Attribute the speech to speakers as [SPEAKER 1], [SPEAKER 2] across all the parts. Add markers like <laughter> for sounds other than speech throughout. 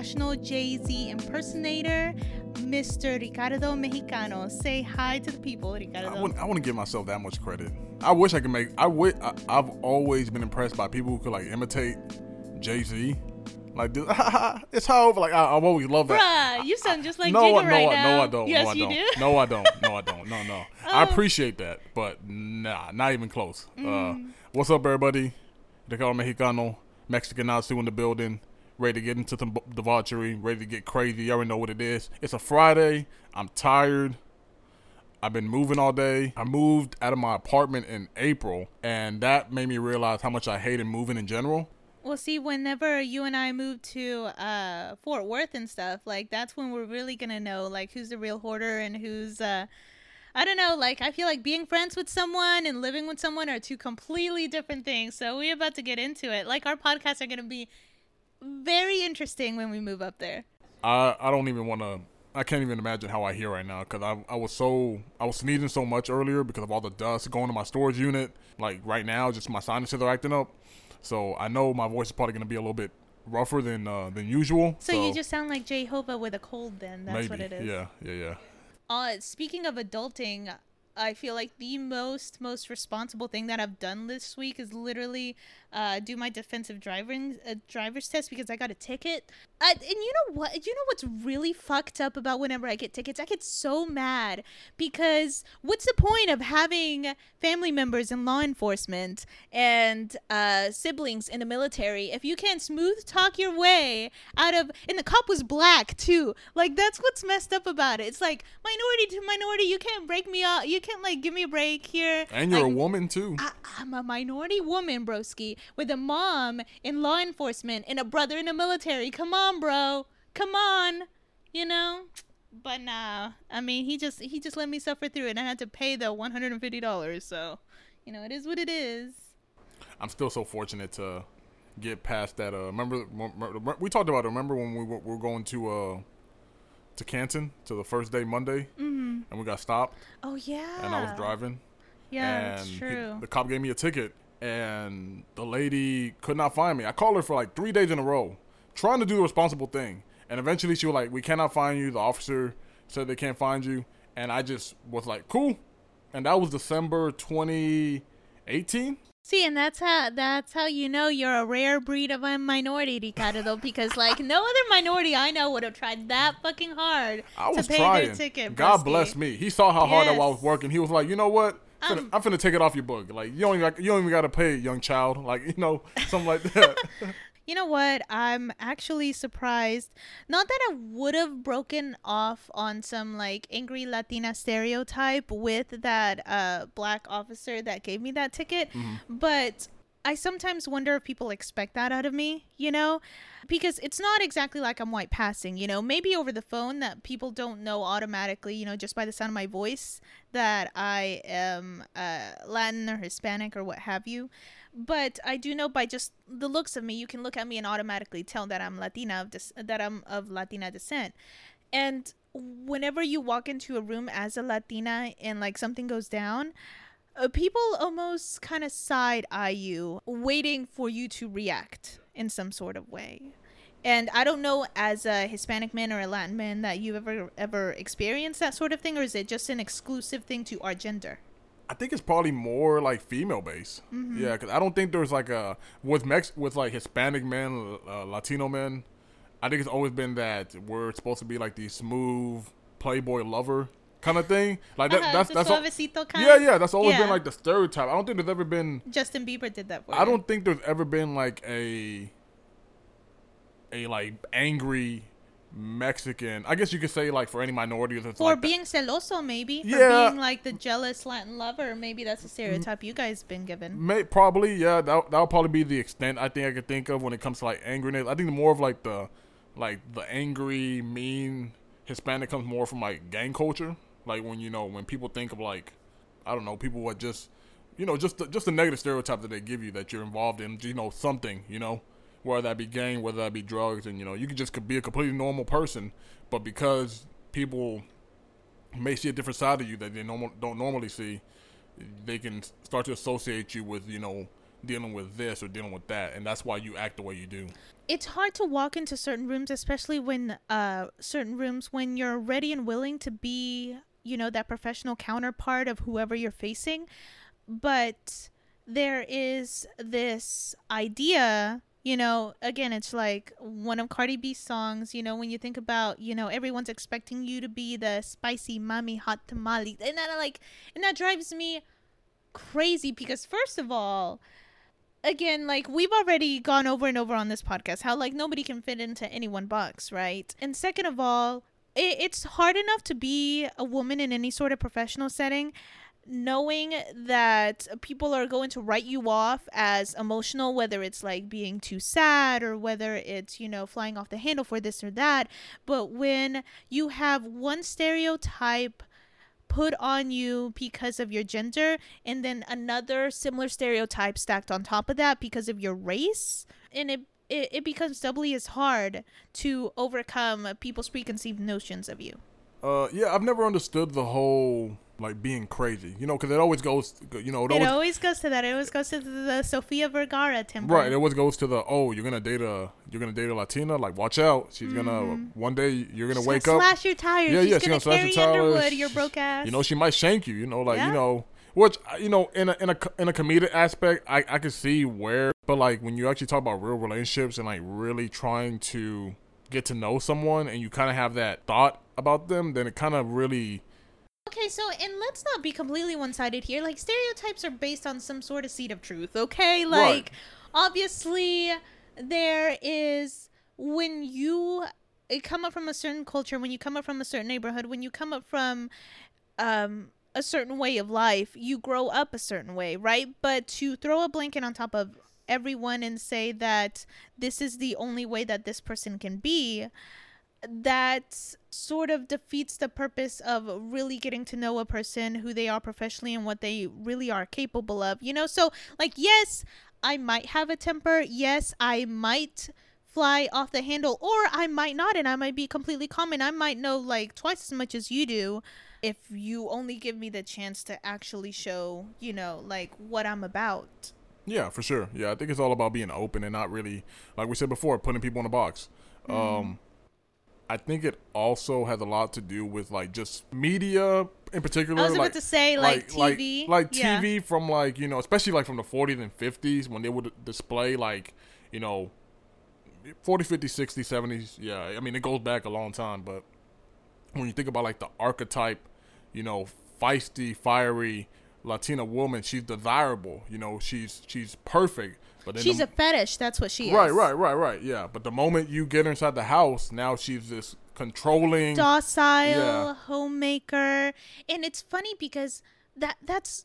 [SPEAKER 1] professional Jay Z impersonator, Mr. Ricardo Mexicano. Say hi to the people, Ricardo.
[SPEAKER 2] I wouldn't, I wouldn't give myself that much credit. I wish I could make. I would. I, I've always been impressed by people who could like imitate Jay Z. Like, this, <laughs> it's how like I, I've always loved that.
[SPEAKER 1] Bruh, you sound just like
[SPEAKER 2] no,
[SPEAKER 1] Jigga
[SPEAKER 2] no,
[SPEAKER 1] right
[SPEAKER 2] I,
[SPEAKER 1] now.
[SPEAKER 2] no, I don't.
[SPEAKER 1] Yes,
[SPEAKER 2] no, I
[SPEAKER 1] you
[SPEAKER 2] don't.
[SPEAKER 1] do.
[SPEAKER 2] No, I don't. No, I don't. No, no. I
[SPEAKER 1] Oh.
[SPEAKER 2] appreciate that, but nah, not even close. Uh,
[SPEAKER 1] Mm.
[SPEAKER 2] what's up, everybody? Ricardo Mexicano, Mexican Nazi in the building. Ready to get into some debauchery. Ready to get crazy. You already know what it is. It's a Friday. I'm tired. I've been moving all day. I moved out of my apartment in April, and that made me realize how much I hated moving in general.
[SPEAKER 1] Well, see, whenever you and I moved to uh, Fort Worth and stuff, like that's when we're really gonna know like who's the real hoarder and who's uh, I don't know. Like I feel like being friends with someone and living with someone are two completely different things. So we're about to get into it. Like our podcasts are gonna be very interesting when we move up there.
[SPEAKER 2] I I don't even want to. I can't even imagine how I hear right now because I I was so I was sneezing so much earlier because of all the dust going to my storage unit. Like right now, just my sinuses are acting up. So I know my voice is probably gonna be a little bit rougher than uh, than usual.
[SPEAKER 1] So, you just sound like Jehovah with a cold. Then that's
[SPEAKER 2] maybe
[SPEAKER 1] what it is.
[SPEAKER 2] yeah yeah yeah.
[SPEAKER 1] Uh, speaking of adulting, I feel like the most most responsible thing that I've done this week is literally uh, do my defensive driving uh, driver's test because I got a ticket. And you know what? You know what's really fucked up about whenever I get tickets? I get so mad because what's the point of having family members in law enforcement and uh, siblings in the military if you can't smooth talk your way out of? And the cop was black too. Like that's what's messed up about it. It's like minority to minority. You can't break me off. You can't like give me a break here.
[SPEAKER 2] And you're
[SPEAKER 1] Like,
[SPEAKER 2] a woman too.
[SPEAKER 1] I, I'm a minority woman, broski, with a mom in law enforcement and a brother in the military. Come on, bro. Come on. You know? But nah. I mean, he just he just let me suffer through it and I had to pay the $150. So, you know, it is what it is.
[SPEAKER 2] I'm still so fortunate to get past that. Uh, remember, we talked about it. Remember when we were, we were going to uh to Canton to the first day Monday,
[SPEAKER 1] Mhm.
[SPEAKER 2] and we got stopped,
[SPEAKER 1] Oh yeah.
[SPEAKER 2] and I was driving.
[SPEAKER 1] Yeah, that's
[SPEAKER 2] and he-
[SPEAKER 1] true.
[SPEAKER 2] the cop gave me a ticket, and the lady could not find me. I called her for like three days in a row, trying to do the responsible thing, and eventually she was like, "We cannot find you." The officer said they can't find you, and I just was like, "Cool," and that was December 2018.
[SPEAKER 1] See, and that's how that's how you know you're a rare breed of a minority, Ricardo, though, because like no other minority I know would have tried that fucking hard
[SPEAKER 2] I was
[SPEAKER 1] to pay
[SPEAKER 2] trying.
[SPEAKER 1] their ticket.
[SPEAKER 2] God bless me. He saw how hard I was working. He was like, "You know what?" I'm finna, I'm finna take it off your book. Like you don't even, you don't even got to pay, young child. <laughs> Like you know, something like that. <laughs>
[SPEAKER 1] You know what? I'm actually surprised. Not that I would have broken off on some like angry Latina stereotype with that uh, black officer that gave me that ticket, but I sometimes wonder if people expect that out of me, you know? Because it's not exactly like I'm white passing, you know? Maybe over the phone that people don't know automatically, you know, just by the sound of my voice that I am uh, Latin or Hispanic or what have you. But I do know by just the looks of me, you can look at me and automatically tell that I'm Latina of des- that I'm of Latina descent. And whenever you walk into a room as a Latina and like something goes down, uh, people almost kind of side eye you, waiting for you to react in some sort of way. And I don't know, as a Hispanic man or a Latin man, that you've ever ever experienced that sort of thing, or is it just an exclusive thing to our gender?
[SPEAKER 2] I think it's probably more like female based.
[SPEAKER 1] Mm-hmm.
[SPEAKER 2] Yeah, because I don't think there's like a with Mex with like Hispanic men, uh, Latino men. I think it's always been that we're supposed to be like the smooth playboy lover kind of thing. Like that,
[SPEAKER 1] Uh-huh,
[SPEAKER 2] that's
[SPEAKER 1] the
[SPEAKER 2] that's all,
[SPEAKER 1] suavecito kind.
[SPEAKER 2] yeah, yeah. That's always
[SPEAKER 1] Yeah.
[SPEAKER 2] been like the stereotype. I don't think there's ever been.
[SPEAKER 1] Justin Bieber did that for
[SPEAKER 2] I
[SPEAKER 1] you.
[SPEAKER 2] don't think there's ever been like a a like angry Mexican. I guess you could say like for any minorities, it's
[SPEAKER 1] For
[SPEAKER 2] like that.
[SPEAKER 1] being celoso, maybe. For
[SPEAKER 2] Yeah.
[SPEAKER 1] being like the jealous Latin lover. Maybe that's a stereotype you guys been given.
[SPEAKER 2] May probably yeah. That that would probably be the extent I think I could think of when it comes to like angriness. I think the more of like the like the angry, mean Hispanic comes more from like gang culture. Like when you know when people think of like I don't know people what just you know just the, just the negative stereotype that they give you that you're involved in you know something you know whether that be gang, whether that be drugs, and you know, you can just be a completely normal person, but because people may see a different side of you that they normal, don't normally see, they can start to associate you with you know dealing with this or dealing with that, and that's why you act the way you do.
[SPEAKER 1] It's hard to walk into certain rooms, especially when uh certain rooms when you're ready and willing to be, you know, that professional counterpart of whoever you're facing, but there is this idea you know, again, it's like one of Cardi B's songs, you know, when you think about, you know, everyone's expecting you to be the spicy mommy hot tamale. And that like and that drives me crazy because first of all, again, like we've already gone over and over on this podcast how like nobody can fit into any one box, right? And second of all, it, it's hard enough to be a woman in any sort of professional setting knowing that people are going to write you off as emotional, whether it's like being too sad or whether it's, you know, flying off the handle for this or that. But when you have one stereotype put on you because of your gender and then another similar stereotype stacked on top of that because of your race, and it it, it becomes doubly as hard to overcome people's preconceived notions of you.
[SPEAKER 2] Uh, yeah, I've never understood the whole like being crazy, you know, because it always goes, you know,
[SPEAKER 1] it, it always, always, goes to that. It always goes to the, the Sofia Vergara temper.
[SPEAKER 2] Right. It always goes to the oh, you're gonna date a you're gonna date a Latina. Like, watch out. She's mm-hmm. gonna one day you're gonna
[SPEAKER 1] she's
[SPEAKER 2] wake
[SPEAKER 1] gonna
[SPEAKER 2] up.
[SPEAKER 1] Slash your tires. Yeah, she's yeah. She's gonna, gonna slash your tires. your broke ass.
[SPEAKER 2] You know, she might shank you. You know, like yeah. you know, which you know, in a in a in a comedic aspect, I I can see where, but like when you actually talk about real relationships and like really trying to get to know someone and you kind of have that thought about them, then it kind of really
[SPEAKER 1] Okay, so and let's not be completely one-sided here. Like stereotypes are based on some sort of seed of truth, okay? Like right. obviously there is when you come up from a certain culture, when you come up from a certain neighborhood, when you come up from um a certain way of life, you grow up a certain way, right? But to throw a blanket on top of everyone and say that this is the only way that this person can be, that sort of defeats the purpose of really getting to know a person who they are professionally and what they really are capable of you know so like yes i might have a temper yes i might fly off the handle or i might not and i might be completely calm and i might know like twice as much as you do if you only give me the chance to actually show you know like what i'm about
[SPEAKER 2] yeah for sure yeah i think it's all about being open and not really like we said before putting people in a box mm. um I think it also has a lot to do with like just media in particular.
[SPEAKER 1] I was
[SPEAKER 2] like,
[SPEAKER 1] about to say like, like TV,
[SPEAKER 2] like, like yeah. TV from like you know, especially like from the 40s and 50s when they would display like you know, 40s, 50s, 60s, 70s. Yeah, I mean it goes back a long time, but when you think about like the archetype, you know, feisty, fiery Latina woman, she's desirable. You know, she's she's perfect
[SPEAKER 1] but she's the, a fetish. That's what she
[SPEAKER 2] right,
[SPEAKER 1] is.
[SPEAKER 2] Right, right, right, right. Yeah. But the moment you get her inside the house, now she's this controlling,
[SPEAKER 1] docile yeah. homemaker, and it's funny because that that's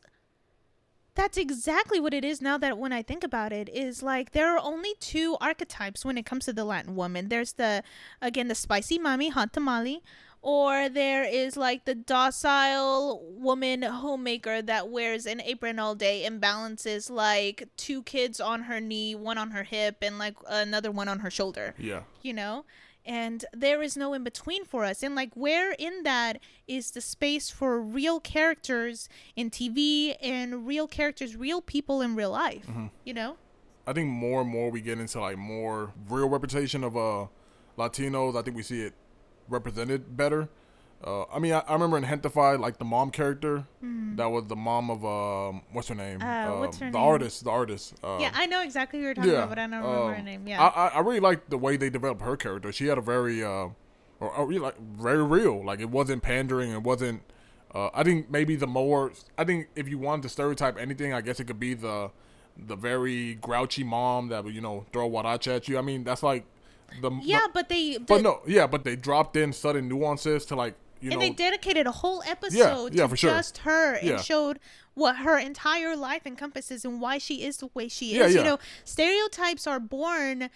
[SPEAKER 1] that's exactly what it is now that when I think about it is like there are only two archetypes when it comes to the Latin woman. There's the again the spicy mommy hot tamale or there is like the docile woman homemaker that wears an apron all day and balances like two kids on her knee, one on her hip, and like another one on her shoulder.
[SPEAKER 2] Yeah.
[SPEAKER 1] You know? And there is no in between for us. And like, where in that is the space for real characters in TV and real characters, real people in real life? Mm-hmm. You know?
[SPEAKER 2] I think more and more we get into like more real representation of uh Latinos. I think we see it represented better. Uh, I mean, I, I, remember in Gentefied, like the mom character, mm. that was the mom of um, what's her name?
[SPEAKER 1] Uh, what's her
[SPEAKER 2] the
[SPEAKER 1] name?
[SPEAKER 2] artist, the artist.
[SPEAKER 1] Uh, yeah, I know exactly who you're talking yeah, about, but I don't remember um, her name. Yeah, I,
[SPEAKER 2] I really like the way they developed her character. She had a very, uh, or, or like very real. Like it wasn't pandering. It wasn't. Uh, I think maybe the more. I think if you wanted to stereotype anything, I guess it could be the, the very grouchy mom that would you know throw huarache at you. I mean, that's like
[SPEAKER 1] the yeah, but they
[SPEAKER 2] but no, yeah, but they dropped in sudden nuances to like you
[SPEAKER 1] and
[SPEAKER 2] know,
[SPEAKER 1] they dedicated a whole episode yeah, yeah, to just sure. her and
[SPEAKER 2] yeah.
[SPEAKER 1] showed what her entire life encompasses and why she is the way she is. You know, stereotypes are born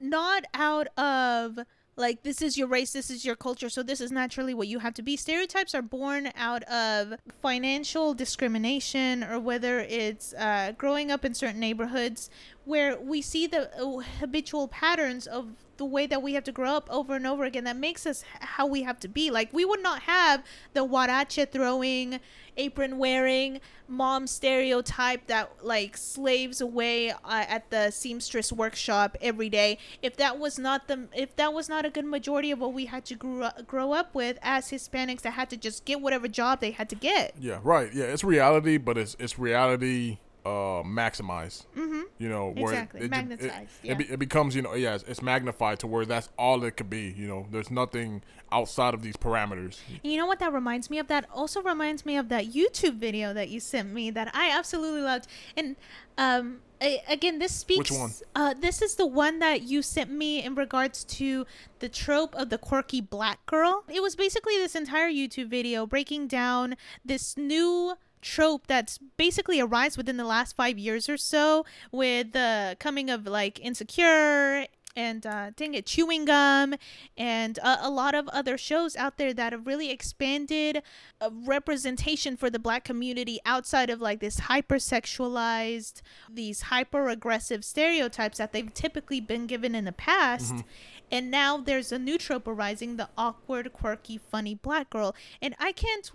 [SPEAKER 1] not out of like this is your race this is your culture so this is naturally what you have to be stereotypes are born out of financial discrimination or whether it's uh, growing up in certain neighborhoods where we see the uh, habitual patterns of the way that we have to grow up over and over again that makes us how we have to be. Like we would not have the huarache throwing, apron wearing mom stereotype that like slaves away uh, at the seamstress workshop every day if that was not the if that was not a good majority of what we had to grow, up, grow up with as hispanics that had to just get whatever job they had to get
[SPEAKER 2] Yeah, right. Yeah, it's reality, but it's it's reality uh maximized. Mm-hmm. You know, where
[SPEAKER 1] Exactly.
[SPEAKER 2] it, it,
[SPEAKER 1] Magnetized,
[SPEAKER 2] It,
[SPEAKER 1] yeah.
[SPEAKER 2] it, be, it becomes, you know, yeah, it's, it's magnified to where that's all it could be. You know, there's nothing outside of these parameters.
[SPEAKER 1] You know what that reminds me of? That also reminds me of that YouTube video that you sent me that I absolutely loved. And um, a- again, this speaks.
[SPEAKER 2] Which one?
[SPEAKER 1] Uh, this is the one that you sent me in regards to the trope of the quirky black girl. It was basically this entire YouTube video breaking down this new trope that's basically arise within the last five years or so with the coming of like insecure and uh, dang it, chewing gum, and uh, a lot of other shows out there that have really expanded uh, representation for the black community outside of like this hypersexualized, these hyper aggressive stereotypes that they've typically been given in the past. And now there's a new trope arising the awkward, quirky, funny black girl. And I can't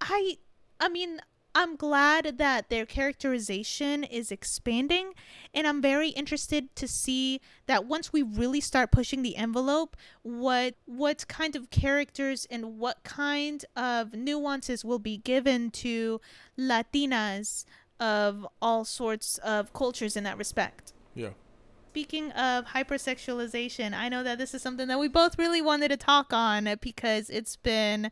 [SPEAKER 1] I I mean, I'm glad that their characterization is expanding and I'm very interested to see that once we really start pushing the envelope, what what kind of characters and what kind of nuances will be given to Latinas of all sorts of cultures in that respect.
[SPEAKER 2] Yeah.
[SPEAKER 1] Speaking of hypersexualization, I know that this is something that we both really wanted to talk on because it's been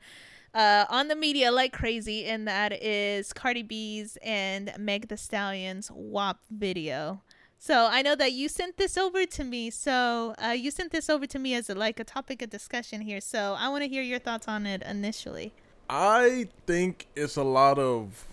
[SPEAKER 1] uh, on the media like crazy, and that is Cardi B's and Meg Thee Stallion's WAP video. So I know that you sent this over to me. So uh, you sent this over to me as a, like a topic of discussion here. So I want to hear your thoughts on it initially.
[SPEAKER 2] I think it's a lot of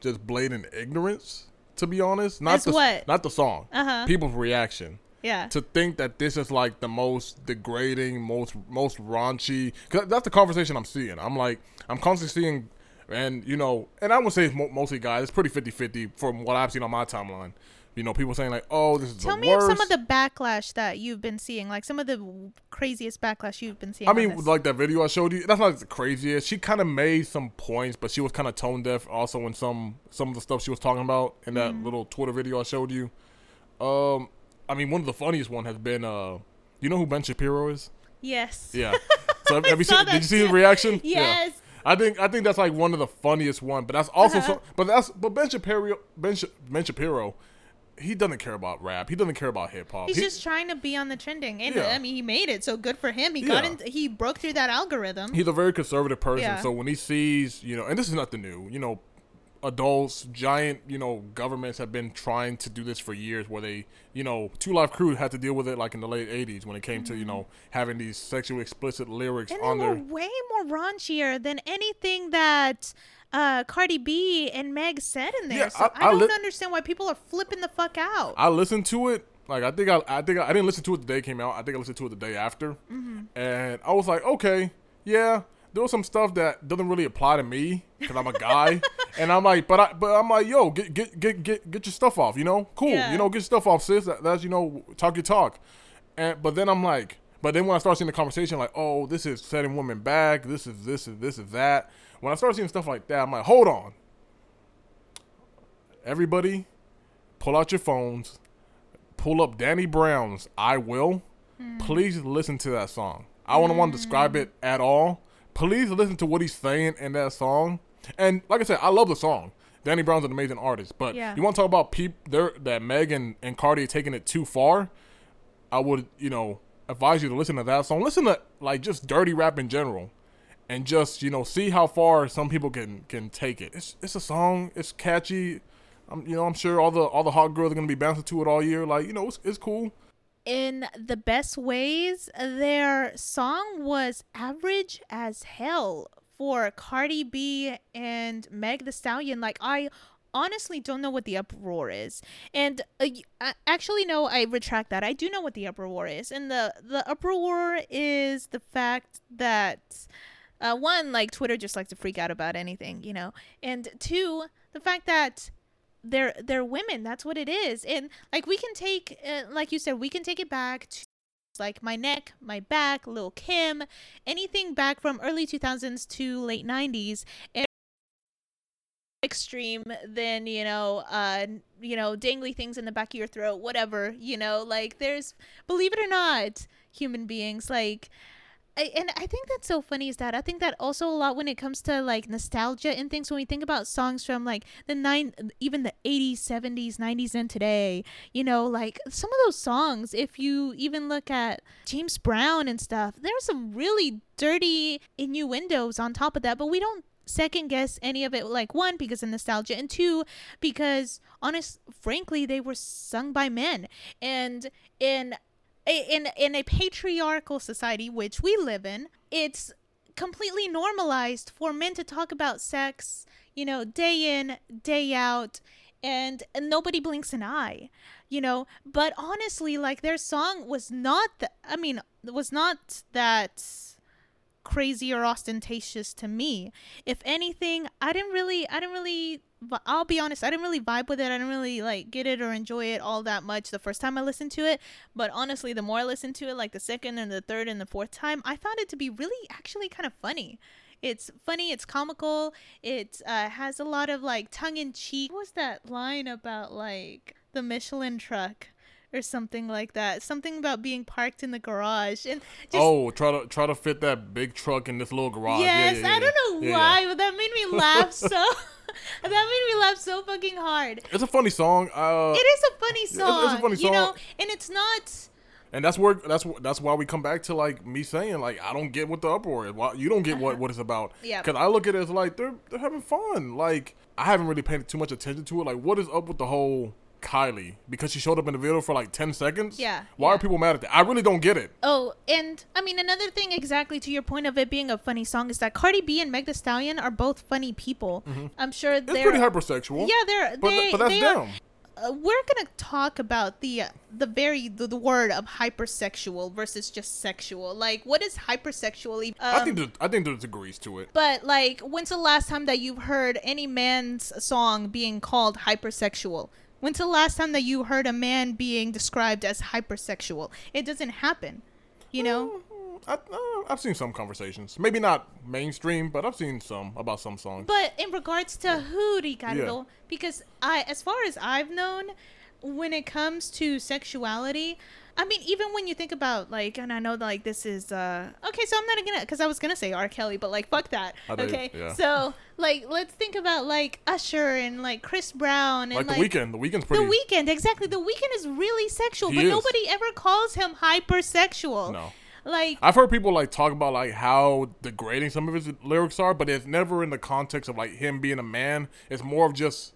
[SPEAKER 2] just blatant ignorance, to be honest. Not the
[SPEAKER 1] what?
[SPEAKER 2] not the song.
[SPEAKER 1] Uh-huh.
[SPEAKER 2] People's reaction.
[SPEAKER 1] Yeah.
[SPEAKER 2] to think that this is like the most degrading, most most raunchy. Cause that's the conversation I'm seeing. I'm like, I'm constantly seeing, and you know, and I would say it's mostly guys. It's pretty 50-50 from what I've seen on my timeline. You know, people saying like, "Oh, this is
[SPEAKER 1] Tell
[SPEAKER 2] the
[SPEAKER 1] me
[SPEAKER 2] worst."
[SPEAKER 1] of some of the backlash that you've been seeing, like some of the craziest backlash you've been seeing.
[SPEAKER 2] I mean, like that video I showed you. That's not the craziest. She kind of made some points, but she was kind of tone deaf. Also, in some some of the stuff she was talking about in that
[SPEAKER 1] Mm-hmm.
[SPEAKER 2] little Twitter video I showed you. Um, I mean, one of the funniest one has been uh, you know who Ben Shapiro is?
[SPEAKER 1] yes.
[SPEAKER 2] Yeah. <laughs> So have, have you seen? Did you see his
[SPEAKER 1] too.
[SPEAKER 2] reaction?
[SPEAKER 1] Yes.
[SPEAKER 2] Yeah. I think I think that's like one of the funniest one, but that's also
[SPEAKER 1] Uh-huh.
[SPEAKER 2] so, but that's but Ben Shapiro Ben, Sh- ben Shapiro, he doesn't care about rap. He doesn't care about hip hop.
[SPEAKER 1] He's
[SPEAKER 2] He-
[SPEAKER 1] just trying to be on the trending, and
[SPEAKER 2] Yeah.
[SPEAKER 1] I mean, he made it, so good for him. He got in. He broke through that algorithm.
[SPEAKER 2] he's a very conservative person.
[SPEAKER 1] Yeah.
[SPEAKER 2] So when he sees, you know, and this is nothing new, you know, adults, giant, you know, governments have been trying to do this for years where they, you know, Two Live Crew had to deal with it like in the late 80s when it came to, you know, having these sexually explicit lyrics
[SPEAKER 1] Mm-hmm. and
[SPEAKER 2] on
[SPEAKER 1] they were
[SPEAKER 2] their.
[SPEAKER 1] way more raunchier than anything that uh, Cardi B and Meg said in there.
[SPEAKER 2] Yeah,
[SPEAKER 1] so
[SPEAKER 2] I-
[SPEAKER 1] I,
[SPEAKER 2] I
[SPEAKER 1] don't
[SPEAKER 2] lit-
[SPEAKER 1] understand why people are flipping the fuck out.
[SPEAKER 2] I listened to it. Like I think I, I think I, I didn't listen to it the day it came out. I think I listened to it the day after,
[SPEAKER 1] Mm-hmm.
[SPEAKER 2] and I was like, okay, yeah, there was some stuff that doesn't really apply to me because I'm a guy, <laughs> and I'm like, but I, but I'm like, yo, get get get get get your stuff off, you know, cool,
[SPEAKER 1] Yeah.
[SPEAKER 2] you know, get your stuff off, sis. That, that's you know, talk your talk, and but then I'm like, but then when I start seeing the conversation, like, oh, this is setting women back, this is this is this is that. When I start seeing stuff like that, I'm like, hold on, everybody, pull out your phones pull up Danny Brown's I Will, hmm. please listen to that song. I wouldn't want to describe hmm. it at all. Please listen to what he's saying in that song. And like I said, I love the song. Danny Brown's an amazing artist. But
[SPEAKER 1] Yeah.
[SPEAKER 2] you want to talk about peop there that Meg and, and Cardi are taking it too far, I would, you know, advise you to listen to that song. Listen to like just dirty rap in general. And just, you know, see how far some people can can take it. It's it's a song, it's catchy. I'm, you know, I'm sure all the all the hot girls are gonna be bouncing to it all year. Like, you know, it's, it's cool.
[SPEAKER 1] In the best ways, their song was average as hell for Cardi B and Meg Thee Stallion. Like I honestly don't know what the uproar is. And uh, actually no, I retract that. I do know what the uproar is. And the the uproar is the fact that uh, one like Twitter just likes to freak out about anything, you know. And two, the fact that they're they're women. That's what it is. And like we can take, uh, like you said, we can take it back to like my neck, my back, Lil Kim, anything back from early 2000s to late 90s. And extreme than you know uh you know dangly things in the back of your throat whatever you know like there's believe it or not human beings like I, and I think that's so funny is that I think that also a lot when it comes to like nostalgia and things when we think about songs from like the nine even the 80s 70s 90s and today you know like some of those songs if you even look at James Brown and stuff there's some really dirty innuendos on top of that but we don't second guess any of it like one because of nostalgia and two because honest frankly they were sung by men. And in in in a patriarchal society which we live in it's completely normalized for men to talk about sex you know day in day out and, and nobody blinks an eye you know but honestly like their song was not th- i mean was not that crazy or ostentatious to me. If anything, I didn't really, I didn't really, I'll be honest, I didn't really vibe with it. I didn't really like get it or enjoy it all that much the first time I listened to it. But honestly, the more I listened to it, like the second and the third and the fourth time, I found it to be really actually kind of funny. It's funny, it's comical, it uh, has a lot of like tongue in cheek. What was that line about like the Michelin truck? or something like that. Something about being parked in the garage and
[SPEAKER 2] just, oh, try to try to fit that big truck in this little garage.
[SPEAKER 1] Yes, yeah, yeah, I don't know why, but that made me laugh <laughs> so. <laughs> that made me laugh so fucking hard.
[SPEAKER 2] It's a funny song. Uh,
[SPEAKER 1] it is a funny song. It's a funny song. You know, and it's not.
[SPEAKER 2] And that's where that's that's why we come back to like me saying like I don't get what the uproar is. Why you don't get what what it's about? Yeah. Because I look at it as like they're they're having fun. Like I haven't really paid too much attention to it. Like what is up with the whole Kylie because she showed up in the video for like 10 seconds?
[SPEAKER 1] Yeah.
[SPEAKER 2] Why
[SPEAKER 1] yeah.
[SPEAKER 2] are people mad at that? I really don't get it.
[SPEAKER 1] Oh, and I mean, another thing exactly to your point of it being a funny song is that Cardi B and Meg Thee Stallion are both funny people. Mm-hmm. I'm sure
[SPEAKER 2] it's
[SPEAKER 1] they're.
[SPEAKER 2] pretty hypersexual.
[SPEAKER 1] Yeah, they're.
[SPEAKER 2] But,
[SPEAKER 1] they,
[SPEAKER 2] but that's
[SPEAKER 1] they
[SPEAKER 2] them.
[SPEAKER 1] Are, uh, we're gonna talk about the uh, the very the, the, word of hypersexual versus just sexual. Like, what is hypersexual? Um,
[SPEAKER 2] I think there, I think there's agrees to it.
[SPEAKER 1] But like, when's the last time that you've heard any man's song being called hypersexual? When's the last time that you heard a man being described as hypersexual? It doesn't happen, you know.
[SPEAKER 2] I, uh, I've seen some conversations, maybe not mainstream, but I've seen some about some songs.
[SPEAKER 1] But in regards to who, Ricardo, yeah. because I, as far as I've known, when it comes to sexuality, I mean, even when you think about like, and I know like this is uh okay, so I'm not gonna because I was gonna say R. Kelly, but like fuck that. Okay, yeah. so like let's think about like Usher and like Chris Brown and
[SPEAKER 2] like,
[SPEAKER 1] like
[SPEAKER 2] the Weeknd. The Weeknd's pretty.
[SPEAKER 1] The Weeknd, exactly. The Weeknd is really sexual, he but
[SPEAKER 2] is.
[SPEAKER 1] nobody ever calls him hypersexual.
[SPEAKER 2] No.
[SPEAKER 1] Like
[SPEAKER 2] I've heard people like talk about like how degrading some of his lyrics are, but it's never in the context of like him being a man. It's more of just,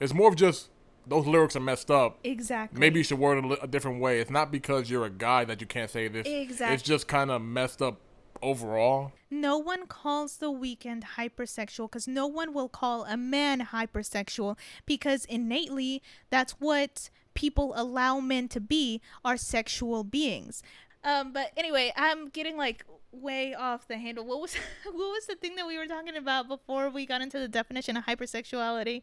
[SPEAKER 2] it's more of just those lyrics are messed up.
[SPEAKER 1] Exactly.
[SPEAKER 2] Maybe you should word it a different way. It's not because you're a guy that you can't say this.
[SPEAKER 1] Exactly.
[SPEAKER 2] It's just kind of messed up overall.
[SPEAKER 1] No one calls the Weeknd hypersexual because no one will call a man hypersexual because innately that's what people allow men to be are sexual beings. Um, but anyway, I'm getting like way off the handle. What was <laughs> what was the thing that we were talking about before we got into the definition of hypersexuality?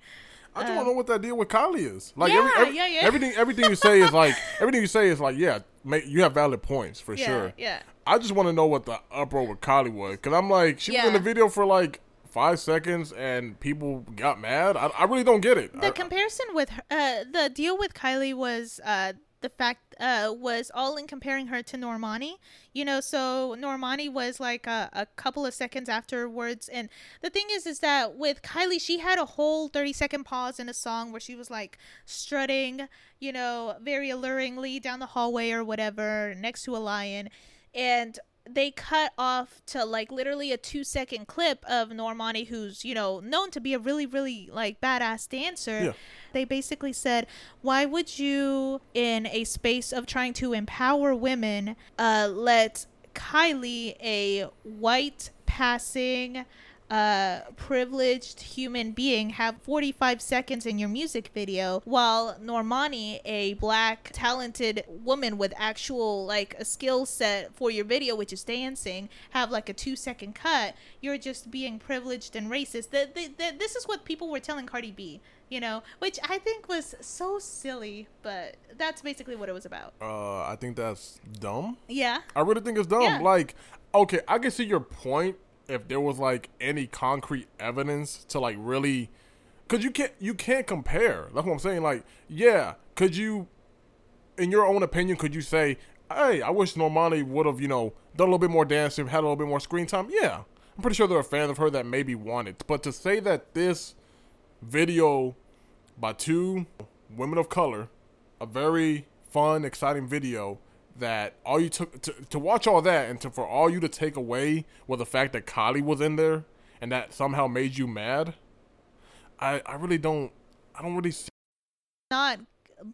[SPEAKER 2] I just um, want to know what that deal with Kylie is. Like
[SPEAKER 1] yeah,
[SPEAKER 2] every, every,
[SPEAKER 1] yeah, yeah.
[SPEAKER 2] everything, everything you say is like <laughs> everything you say is like, yeah, you have valid points for
[SPEAKER 1] yeah,
[SPEAKER 2] sure.
[SPEAKER 1] Yeah.
[SPEAKER 2] I just want to know what the uproar with Kylie was because I'm like, she was in the video for like five seconds and people got mad. I, I really don't get it.
[SPEAKER 1] The
[SPEAKER 2] I,
[SPEAKER 1] comparison with her, uh, the deal with Kylie was uh, the fact uh, was all in comparing her to Normani. You know, so Normani was like a, a, couple of seconds afterwards. And the thing is, is that with Kylie, she had a whole 30 second pause in a song where she was like strutting, you know, very alluringly down the hallway or whatever next to a lion. And they cut off to like literally a two second clip of Normani, who's you know known to be a really really like badass dancer. Yeah. They basically said, "Why would you, in a space of trying to empower women, uh, let Kylie, a white passing?" A privileged human being have 45 seconds in your music video while Normani, a black talented woman with actual like a skill set for your video which is dancing, have like a 2 second cut, you're just being privileged and racist. That this is what people were telling Cardi B you know, which I think was so silly, but that's basically what it was about.
[SPEAKER 2] Uh, I think that's dumb.
[SPEAKER 1] Yeah.
[SPEAKER 2] I really think it's dumb.
[SPEAKER 1] Yeah.
[SPEAKER 2] Like, okay, I can see your point if there was like any concrete evidence to like really, cause you can't you can't compare. That's what I'm saying. Like, yeah, could you, in your own opinion, could you say, hey, I wish Normani would have you know done a little bit more dancing, had a little bit more screen time? Yeah, I'm pretty sure there are fans of her that maybe wanted but to say that this video by two women of color, a very fun, exciting video that all you took to, to watch all that and to for all you to take away was the fact that Kylie was in there and that somehow made you mad. I I really don't I don't really see
[SPEAKER 1] Not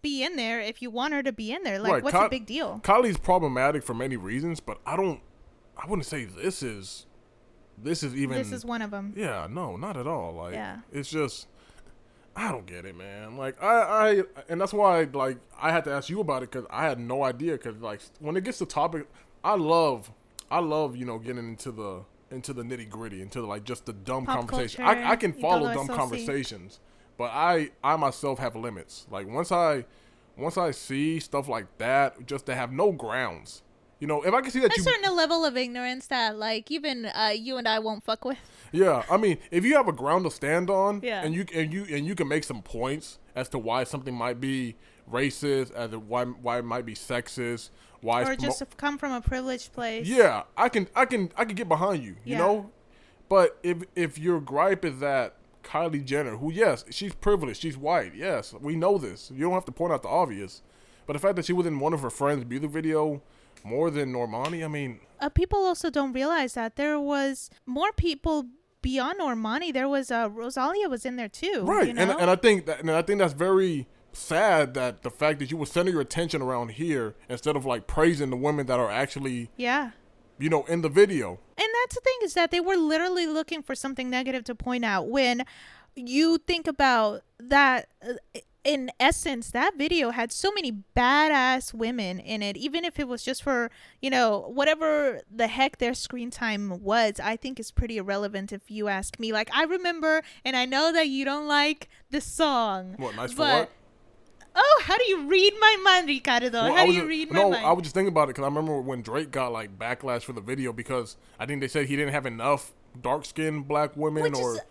[SPEAKER 1] be in there if you want her to be in there. Like,
[SPEAKER 2] Right,
[SPEAKER 1] what's
[SPEAKER 2] Ky-
[SPEAKER 1] the big deal?
[SPEAKER 2] Kylie's problematic for many reasons, but I don't I wouldn't say this is this is even
[SPEAKER 1] This is one of them.
[SPEAKER 2] Yeah, no, not at all. Like,
[SPEAKER 1] Yeah.
[SPEAKER 2] it's just, I don't get it, man. Like, I, I, and that's why, like, I had to ask you about it because I had no idea. Because, like, when it gets to topic, I love, I love, you know, getting into the into the nitty gritty, into like just the dumb
[SPEAKER 1] Pop
[SPEAKER 2] conversation.
[SPEAKER 1] culture,
[SPEAKER 2] I, I can follow dumb conversations, but I, I myself have limits. Like, once I, once I see stuff like that, just to have no grounds. You know, if I can see that
[SPEAKER 1] A
[SPEAKER 2] you
[SPEAKER 1] certain level of ignorance that, like, even uh, you and I won't fuck with.
[SPEAKER 2] Yeah, I mean, if you have a ground to stand on,
[SPEAKER 1] Yeah.
[SPEAKER 2] and you and you and you can make some points as to why something might be racist, as to why why it might be sexist, why
[SPEAKER 1] Or just
[SPEAKER 2] promo-
[SPEAKER 1] come from a privileged place.
[SPEAKER 2] yeah, I can I can I can get behind you, you know. But if if your gripe is that Kylie Jenner, who yes, she's privileged, she's white, yes, we know this. You don't have to point out the obvious. But the fact that she was in one of her friends' music video more than Normani, I mean,
[SPEAKER 1] uh, people also don't realize that there was more people beyond Normani. There was uh, Rosalia was in there too.
[SPEAKER 2] Right,
[SPEAKER 1] You know?
[SPEAKER 2] and and I think that and I think that's very sad that the fact that you would center your attention around here instead of like praising the women that are actually
[SPEAKER 1] yeah.
[SPEAKER 2] you know in the video.
[SPEAKER 1] And that's the thing is that they were literally looking for something negative to point out. When you think about that, uh, in essence, that video had so many badass women in it. Even if it was just for you know whatever the heck their screen time was, I think is pretty irrelevant if you ask me. Like I remember, and I know that you don't like the song.
[SPEAKER 2] What nice for what?
[SPEAKER 1] Oh, how do you read my mind, Ricardo?
[SPEAKER 2] Well,
[SPEAKER 1] how do you
[SPEAKER 2] just-
[SPEAKER 1] read my
[SPEAKER 2] no,
[SPEAKER 1] mind?
[SPEAKER 2] I was just thinking about it because I remember when Drake got like backlash for the video because I think they said he didn't have enough dark skinned black women
[SPEAKER 1] Which
[SPEAKER 2] or
[SPEAKER 1] is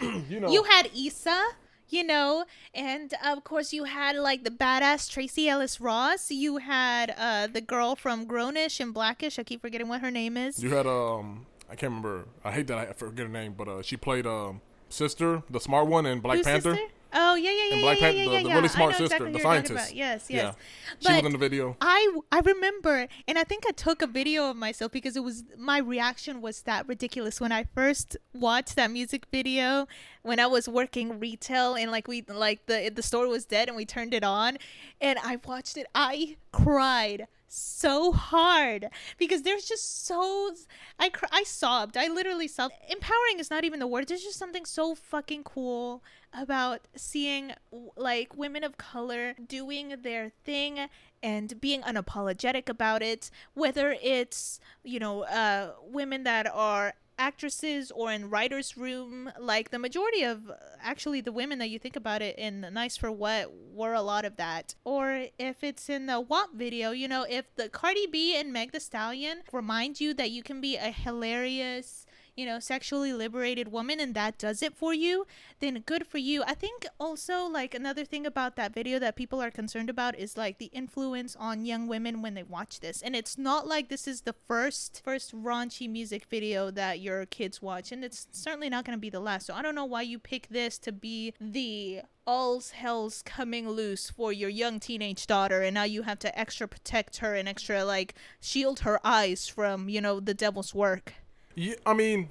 [SPEAKER 1] <sighs> <clears throat>
[SPEAKER 2] you know
[SPEAKER 1] You had Issa, you know, and of course you had like the badass Tracee Ellis Ross. You had uh the girl from Grownish and Blackish. I keep forgetting what her name is.
[SPEAKER 2] you had um I can't remember. I hate that I forget her name, but uh, she played um sister, the smart one in Black
[SPEAKER 1] Whose
[SPEAKER 2] Panther.
[SPEAKER 1] sister? Oh yeah, yeah, yeah,
[SPEAKER 2] And Black
[SPEAKER 1] yeah,
[SPEAKER 2] Panther,
[SPEAKER 1] yeah, yeah,
[SPEAKER 2] the
[SPEAKER 1] yeah.
[SPEAKER 2] really smart sister,
[SPEAKER 1] exactly
[SPEAKER 2] the
[SPEAKER 1] who you're talking
[SPEAKER 2] scientist.
[SPEAKER 1] about. Yes,
[SPEAKER 2] Yeah.
[SPEAKER 1] yes.
[SPEAKER 2] She was in the video.
[SPEAKER 1] I I remember, and I think I took a video of myself because it was my reaction was that ridiculous when I first watched that music video when I was working retail and like we like the the store was dead and we turned it on, and I watched it. I cried so hard because there's just so I cr- I sobbed. I literally sobbed. Empowering is not even the word. There's just something so fucking cool about seeing like women of color doing their thing and being unapologetic about it whether it's you know uh women that are actresses or in writers room like the majority of actually the women that you think about it in nice for what were a lot of that. Or if it's in the WAP video you know if the Cardi B and Meg Thee Stallion remind you that you can be a hilarious you know, sexually liberated woman and that does it for you, then good for you. I think also like another thing about that video that people are concerned about is like the influence on young women when they watch this. And it's not like this is the first first raunchy music video that your kids watch and it's certainly not going to be the last. So I don't know why you pick this to be the all's hell's coming loose for your young teenage daughter and now you have to extra protect her and extra like shield her eyes from, you know, the devil's work.
[SPEAKER 2] Yeah, I mean,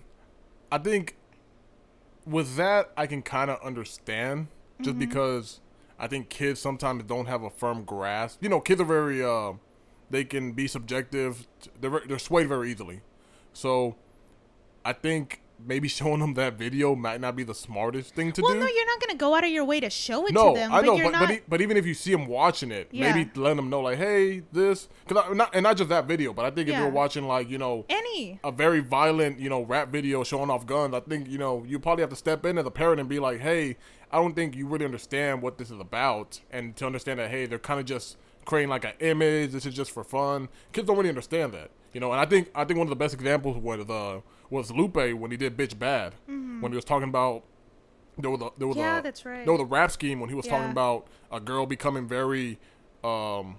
[SPEAKER 2] I think with that I can kind of understand just
[SPEAKER 1] Mm-hmm.
[SPEAKER 2] because I think kids sometimes don't have a firm grasp. You know, kids are very uh they can be subjective. They're they're swayed very easily. So I think maybe showing them that video might not be the smartest thing to
[SPEAKER 1] Well,
[SPEAKER 2] do.
[SPEAKER 1] Well, no, you're not going to go out of your way to show it
[SPEAKER 2] no,
[SPEAKER 1] to them.
[SPEAKER 2] I know,
[SPEAKER 1] but, you're
[SPEAKER 2] but
[SPEAKER 1] not,
[SPEAKER 2] but, e- but even if you see them watching it,
[SPEAKER 1] Yeah.
[SPEAKER 2] maybe letting them know like, hey, this because not and not just that video, but I think if
[SPEAKER 1] Yeah.
[SPEAKER 2] you're watching like you know
[SPEAKER 1] any.
[SPEAKER 2] a very violent, you know, rap video showing off guns, I think, you know, you probably have to step in as a parent and be like, hey, I don't think you really understand what this is about, and to understand that hey, they're kind of just creating like an image. This is just for fun. Kids don't really understand that, you know. And I think I think one of the best examples was uh, was Lupe when he did "Bitch Bad," when he was talking about there was a, there was
[SPEAKER 1] Mm-hmm. Yeah,
[SPEAKER 2] a,
[SPEAKER 1] that's right.
[SPEAKER 2] there was a rap scheme when he was talking about a girl becoming very um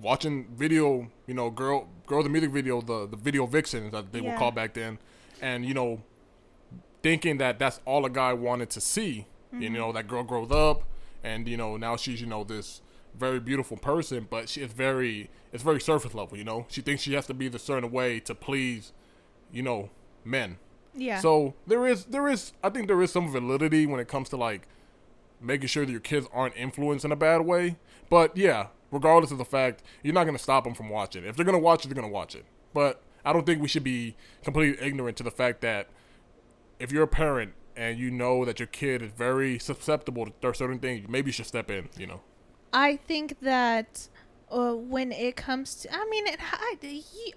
[SPEAKER 2] watching video, you know, girl girls in music video, the the video vixens that they were
[SPEAKER 1] Yeah.
[SPEAKER 2] called back then, and you know, thinking that that's all a guy wanted to see.
[SPEAKER 1] Mm-hmm.
[SPEAKER 2] You know, that girl grows up, and you know now she's you know this very beautiful person, but she is very it's very surface level. You know, she thinks she has to be the certain way to please, you know, men.
[SPEAKER 1] Yeah.
[SPEAKER 2] So there is there is I think there is some validity when it comes to like making sure that your kids aren't influenced in a bad way. But yeah, regardless of the fact, you're not gonna stop them from watching. If they're gonna watch it, they're gonna watch it. But I don't think we should be completely ignorant to the fact that if you're a parent and you know that your kid is very susceptible to certain things, maybe you should step in. You know.
[SPEAKER 1] I think that uh, when it comes to, I mean, it, I,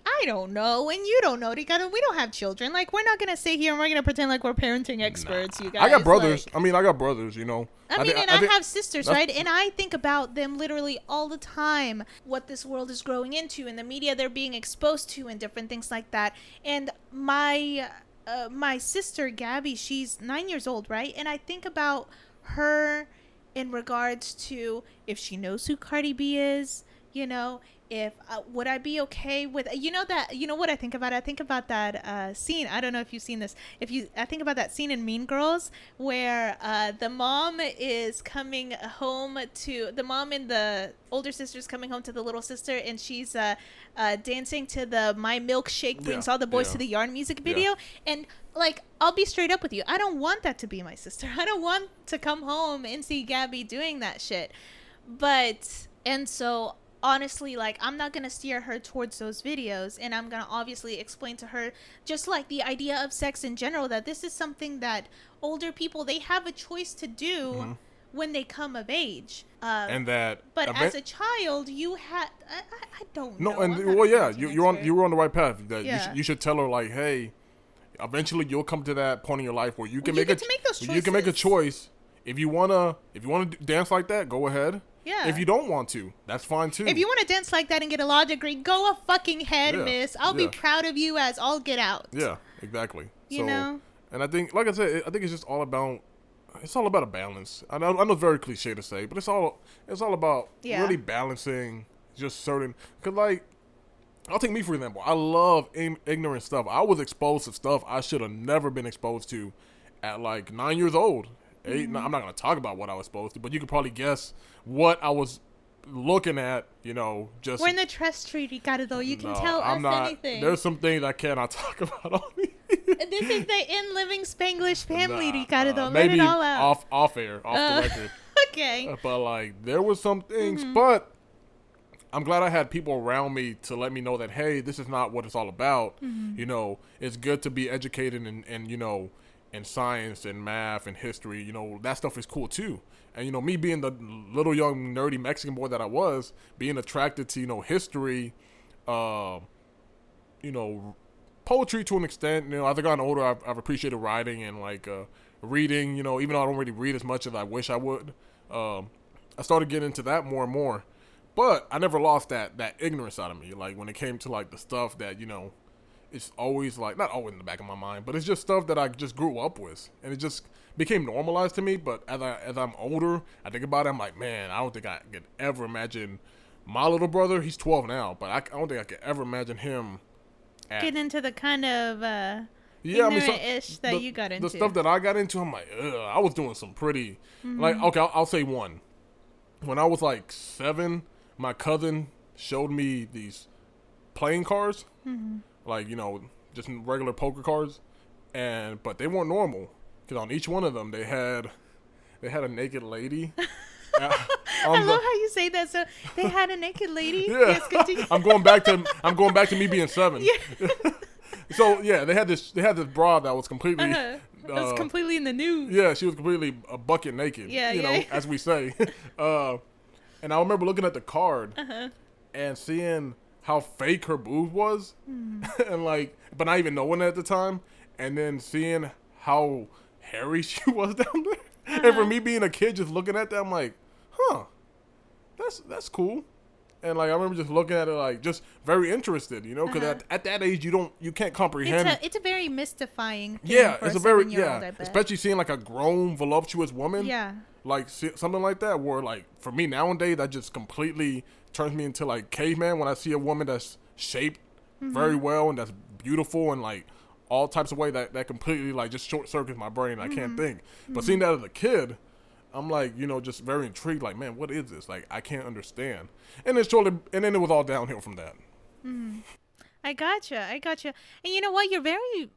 [SPEAKER 1] I don't know, and you don't know. Ricardo, we don't have children. Like, we're not gonna sit here and we're gonna pretend like we're parenting experts. You guys,
[SPEAKER 2] I got brothers.
[SPEAKER 1] like-
[SPEAKER 2] I mean, I got brothers. You know.
[SPEAKER 1] I mean,
[SPEAKER 2] thi-
[SPEAKER 1] and I,
[SPEAKER 2] thi-
[SPEAKER 1] have sisters, right? And I think about them literally all the time, what this world is growing into, and the media they're being exposed to, and different things like that. And my uh, my sister Gabby, she's nine years old, right? And I think about her in regards to if she knows who Cardi B is, you know. If uh, would I be okay with you know that you know what I think about? I think about that uh, scene. I don't know if you've seen this. If you I think about that scene in Mean Girls where uh, the mom is coming home to the mom and the older sister's coming home to the little sister and she's uh, uh, dancing to the My Milkshake brings
[SPEAKER 2] Yeah,
[SPEAKER 1] all the boys
[SPEAKER 2] yeah.
[SPEAKER 1] to the yard music
[SPEAKER 2] Yeah.
[SPEAKER 1] video. And like I'll be straight up with you. I don't want that to be my sister. <laughs> I don't want to come home and see Gabby doing that shit. But and so honestly like i'm not gonna steer her towards those videos and i'm gonna obviously explain to her just like the idea of sex in general that this is something that older people they have a choice to do when they come of age uh,
[SPEAKER 2] Mm-hmm. and that.
[SPEAKER 1] but
[SPEAKER 2] event-
[SPEAKER 1] as a child you had I, I, don't
[SPEAKER 2] No,
[SPEAKER 1] know
[SPEAKER 2] and well, yeah, you, you're on you were on the right path. That you,
[SPEAKER 1] Yeah.
[SPEAKER 2] should, you should tell her like, hey, eventually you'll come to that point in your life where you can
[SPEAKER 1] Well, you
[SPEAKER 2] make
[SPEAKER 1] get
[SPEAKER 2] a
[SPEAKER 1] make
[SPEAKER 2] you can make a choice. If you wanna if you wanna dance like that, go ahead.
[SPEAKER 1] Yeah.
[SPEAKER 2] If you don't want to, that's fine too.
[SPEAKER 1] if you want to dance like that and get a law degree go a fucking head
[SPEAKER 2] Yeah,
[SPEAKER 1] miss i'll
[SPEAKER 2] yeah.
[SPEAKER 1] be proud of you as all get out
[SPEAKER 2] yeah, exactly.
[SPEAKER 1] You
[SPEAKER 2] so,
[SPEAKER 1] know?
[SPEAKER 2] and I think, like I said, I think it's just all about. It's all about a balance. I know, I know it's very cliche to say, but it's all it's all about
[SPEAKER 1] Yeah.
[SPEAKER 2] really balancing just certain. Cause like, I'll take me for example. I love ignorant stuff. I was exposed to stuff I should have never been exposed to at like nine years old. 8
[SPEAKER 1] Mm-hmm.
[SPEAKER 2] I'm not gonna talk about what I was supposed to, but you could probably guess what I was looking at. You know, just
[SPEAKER 1] we're in the trust tree ricardo you can
[SPEAKER 2] No,
[SPEAKER 1] tell
[SPEAKER 2] I'm
[SPEAKER 1] us
[SPEAKER 2] not,
[SPEAKER 1] anything
[SPEAKER 2] There's some things I cannot <laughs> talk about on here.
[SPEAKER 1] this is the in living Spanglish family,
[SPEAKER 2] Nah,
[SPEAKER 1] Ricardo.
[SPEAKER 2] uh,
[SPEAKER 1] Let
[SPEAKER 2] maybe
[SPEAKER 1] it all out.
[SPEAKER 2] off off air, off
[SPEAKER 1] Uh,
[SPEAKER 2] the record. <laughs>
[SPEAKER 1] okay.
[SPEAKER 2] But like there was some things,
[SPEAKER 1] Mm-hmm.
[SPEAKER 2] but I'm glad I had people around me to let me know that hey, this is not what it's all about.
[SPEAKER 1] Mm-hmm.
[SPEAKER 2] You know, it's good to be educated and and you know, in science and math and history. You know, that stuff is cool too. And you know, me being the little young nerdy Mexican boy that I was, being attracted to you know history, uh, you know, poetry to an extent. You know, as I gotten older, I've, I've appreciated writing and like uh, reading. You know, even though I don't really read as much as I wish I would, um, I started getting into that more and more. But I never lost that that ignorance out of me. Like when it came to like the stuff that you know, it's always like not always in the back of my mind, but it's just stuff that I just grew up with, and it just became normalized to me. But as I as I'm older, I think about it. I'm like, man, I don't think I could ever imagine my little brother. He's 12 now, but I, I don't think I could ever imagine him. At,
[SPEAKER 1] Get into the kind of uh,
[SPEAKER 2] yeah, I mean, so-
[SPEAKER 1] ignorant-ish that
[SPEAKER 2] the-
[SPEAKER 1] you got into.
[SPEAKER 2] The stuff that I got into, I'm like, Ugh, I was doing some pretty,
[SPEAKER 1] Mm-hmm.
[SPEAKER 2] like, okay, I'll, I'll say one. When I was like seven, my cousin showed me these playing cards,
[SPEAKER 1] Mm-hmm.
[SPEAKER 2] Like you know, just regular poker cards, and but they weren't normal because on each one of them they had, they had a naked lady. <laughs> <laughs> uh,
[SPEAKER 1] I
[SPEAKER 2] on the-
[SPEAKER 1] love how you say that. So they had a naked lady. <laughs>
[SPEAKER 2] yeah,
[SPEAKER 1] Yes.
[SPEAKER 2] I'm going back to I'm going back to me being seven. Yeah. so yeah, they had this they had this bra that was completely.
[SPEAKER 1] Uh-huh. It was
[SPEAKER 2] uh,
[SPEAKER 1] completely in the news.
[SPEAKER 2] Yeah, she was completely a bucket naked.
[SPEAKER 1] Yeah,
[SPEAKER 2] you
[SPEAKER 1] yeah,
[SPEAKER 2] know,
[SPEAKER 1] yeah.
[SPEAKER 2] as we say. uh, and I remember looking at the card
[SPEAKER 1] Uh-huh.
[SPEAKER 2] and seeing how fake her boob was,
[SPEAKER 1] Hmm. <laughs>
[SPEAKER 2] and like, but not even knowing it at the time, and then seeing how hairy <laughs> she was down there. And for me being a kid, just looking at that, I'm like, huh, that's that's cool. And like I remember just looking at it, like just very interested, you know, because
[SPEAKER 1] Uh-huh.
[SPEAKER 2] at, at that age you don't you can't comprehend.
[SPEAKER 1] It's a it's a very mystifying. Thing
[SPEAKER 2] yeah, it's a very
[SPEAKER 1] seven-year-old,
[SPEAKER 2] yeah, especially seeing like a grown voluptuous woman.
[SPEAKER 1] Yeah.
[SPEAKER 2] like something like that. Where like for me nowadays, that just completely turns me into like caveman when I see a woman that's shaped
[SPEAKER 1] Mm-hmm.
[SPEAKER 2] very well and that's beautiful and like all types of way that that completely like just short circuits my brain. I
[SPEAKER 1] Mm-hmm.
[SPEAKER 2] can't think. But seeing that as a kid, I'm like you know just very intrigued. Like man, what is this? Like I can't understand. And it's shortly, and then it was all downhill from that.
[SPEAKER 1] I gotcha. I gotcha. And you know what? You're very.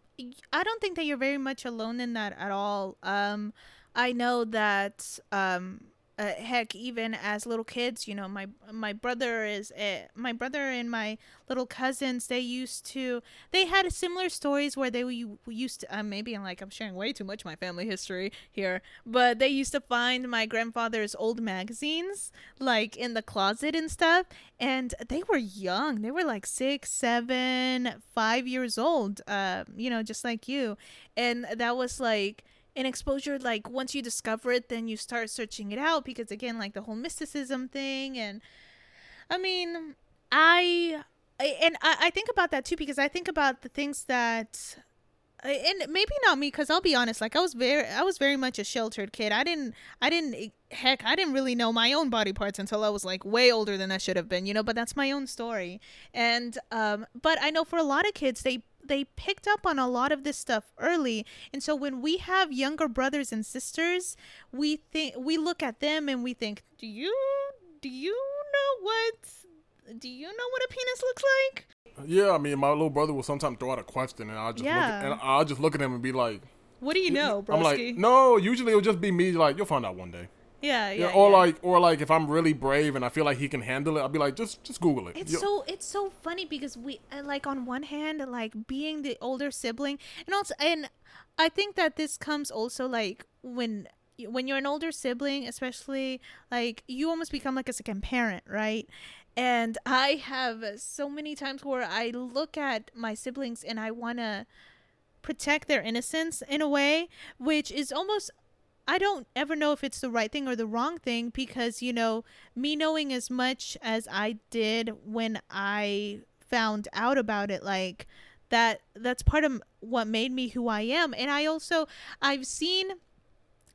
[SPEAKER 1] I don't think that you're very much alone in that at all. Um, I know that. Um, uh, heck, even as little kids, you know, my my brother is uh, my brother and my little cousins. They used to. They had similar stories where they w- used to. Uh, maybe I'm like I'm sharing way too much my family history here, but they used to find my grandfather's old magazines like in the closet and stuff, and they were young. They were like six, seven, five years old. Uh, you know, just like you, and that was like an exposure like once you discover it then you start searching it out because again like the whole mysticism thing and i mean i, I and I, I think about that too because i think about the things that and maybe not me because i'll be honest like i was very i was very much a sheltered kid. I didn't i didn't heck i didn't really know my own body parts until i was like way older than i should have been you know but that's my own story. And um but i know for a lot of kids they they picked up on a lot of this stuff early and so when we have younger brothers and sisters we think we look at them and we think do you do you know what do you know what a penis looks like
[SPEAKER 2] Yeah, I mean, my little brother will sometimes throw out a question, and I'll just look
[SPEAKER 1] Yeah.
[SPEAKER 2] at, and I'll just look at him and be like,
[SPEAKER 1] what do you know broski?
[SPEAKER 2] I'm like, no. Usually it'll just be me. Like, you'll find out one day.
[SPEAKER 1] Yeah yeah,
[SPEAKER 2] Yeah, or
[SPEAKER 1] yeah.
[SPEAKER 2] like, or like, if I'm really brave and I feel like he can handle it, I'll be like, just, just Google it.
[SPEAKER 1] It's
[SPEAKER 2] You-
[SPEAKER 1] so it's so funny because we uh, like on one hand like being the older sibling and also and I think that this comes also like when when you're an older sibling especially like you almost become like a second parent right and I have so many times where I look at my siblings and I want to protect their innocence in a way which is almost I don't ever know if it's the right thing or the wrong thing because, you know, me knowing as much as I did when I found out about it, like that, that's part of what made me who I am. And I also, I've seen,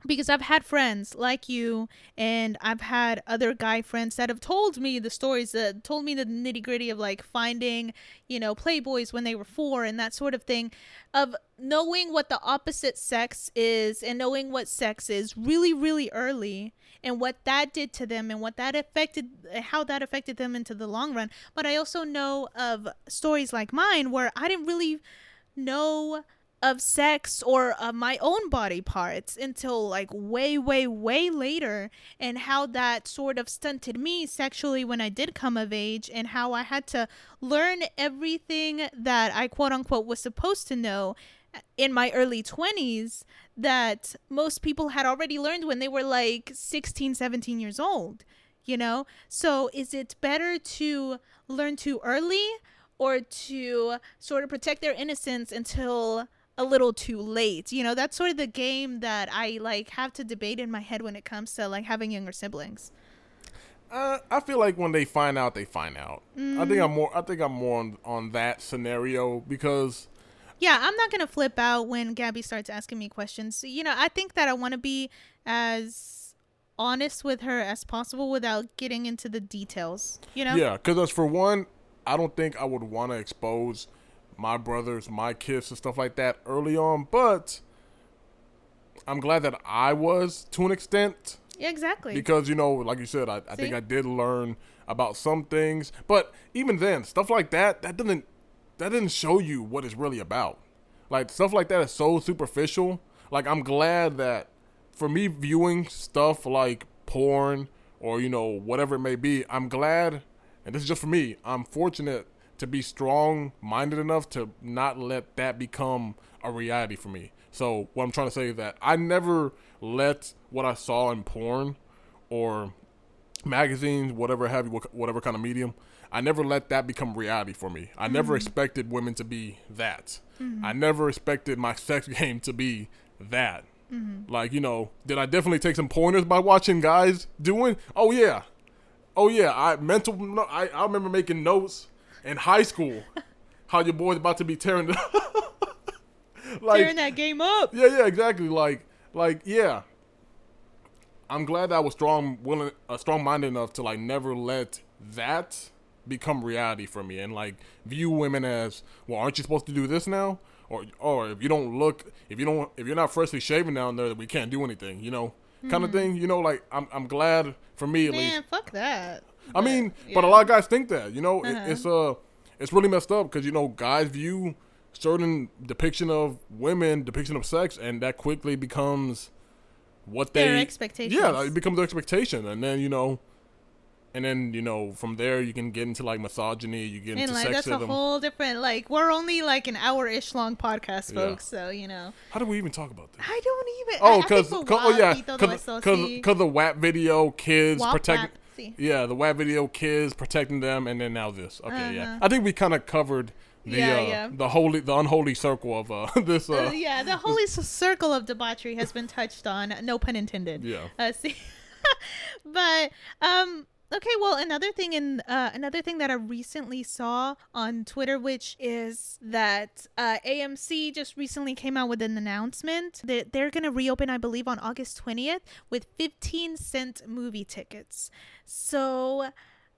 [SPEAKER 1] because I've had friends like you, and I've had other guy friends that have told me the stories, that told me the nitty gritty of like finding, you know, Playboys when they were four and that sort of thing, of knowing what the opposite sex is and knowing what sex is really, really early and what that did to them and what that affected, how that affected them into the long run. But I also know of stories like mine where I didn't really know of sex or of my own body parts until like way way way later and how that sort of stunted me sexually when I did come of age and how I had to learn everything that I quote unquote was supposed to know in my early 20s that most people had already learned when they were like 16 17 years old you know? So is it better to learn too early or to sort of protect their innocence until a little too late you know that's sort of the game that i like have to debate in my head when it comes to like having younger siblings
[SPEAKER 2] Uh, I feel like when they find out, they find out. I
[SPEAKER 1] Mm.
[SPEAKER 2] think I'm more. I think I'm more on on that scenario because
[SPEAKER 1] yeah i'm not gonna flip out when gabby starts asking me questions you know i think that i want to be as honest with her as possible without getting into the details you know
[SPEAKER 2] yeah, because as for one, I don't think I would want to expose my brothers, my kids, and stuff like that early on. But I'm glad that I was to an extent
[SPEAKER 1] Yeah, exactly
[SPEAKER 2] because you know, like you said, I, I think I did learn about some things. But even then, stuff like that that doesn't that didn't show you what it's really about. Like stuff like that is so superficial. Like I'm glad that for me viewing stuff like porn or you know whatever it may be, I'm glad, and this is just for me. I'm fortunate to be strong minded enough to not let that become a reality for me. So what I'm trying to say is that I never let what I saw in porn or magazines, whatever have you, whatever kind of medium, I never let that become reality for me. I never mm-hmm. expected women to be that. Mm-hmm. I never expected my <laughs> sex game to be that. Mm-hmm. Like, you know, did I definitely take some pointers by watching guys doing? Oh yeah, oh yeah. I mental. I I remember making notes in high school. how your boy's about to be tearing <laughs> it. like,
[SPEAKER 1] Tearing that game up.
[SPEAKER 2] yeah, yeah, exactly. Like, like, yeah. I'm glad that I was strong, willing, uh, strong-minded enough to like never let that become reality for me, and like view women as, well, aren't you supposed to do this now? Or, or if you don't look, if you don't, if you're not freshly shaven down there, that we can't do anything, you know, kind of thing. You know, like I'm, I'm glad for me at least.
[SPEAKER 1] Man, fuck that.
[SPEAKER 2] I mean, but a lot of guys think that. You know,
[SPEAKER 1] Uh-huh.
[SPEAKER 2] it's uh, it's really messed up because you know guys view certain depiction of women, depiction of sex, and that quickly becomes what they
[SPEAKER 1] Their expectations.
[SPEAKER 2] Yeah, it becomes their expectation, and then you know, and then you know from there you can get into like misogyny, you get
[SPEAKER 1] And
[SPEAKER 2] into
[SPEAKER 1] like that's a whole different like we're only like an hour ish long podcast,
[SPEAKER 2] Yeah.
[SPEAKER 1] folks. So you know,
[SPEAKER 2] How do we even talk about this?
[SPEAKER 1] I don't even.
[SPEAKER 2] Oh, because oh yeah, because the WAP video kids
[SPEAKER 1] Wap,
[SPEAKER 2] protecting.
[SPEAKER 1] wap, sí.
[SPEAKER 2] Yeah, the WAP video kids protecting them, and then now this. Okay, yeah.
[SPEAKER 1] Uh-huh.
[SPEAKER 2] I think we kind of covered the
[SPEAKER 1] Yeah,
[SPEAKER 2] uh,
[SPEAKER 1] yeah.
[SPEAKER 2] the holy, the unholy circle of uh, <laughs> this.
[SPEAKER 1] Uh,
[SPEAKER 2] Uh,
[SPEAKER 1] yeah, the holy s- circle of debauchery has been touched on. No pun intended.
[SPEAKER 2] Yeah.
[SPEAKER 1] Uh, <laughs> see, <laughs> but um, okay. Well, another thing in uh, another thing that I recently saw on Twitter, which is that uh, AMC just recently came out with an announcement that they're gonna reopen, I believe, on August twentieth with fifteen cent movie tickets. So.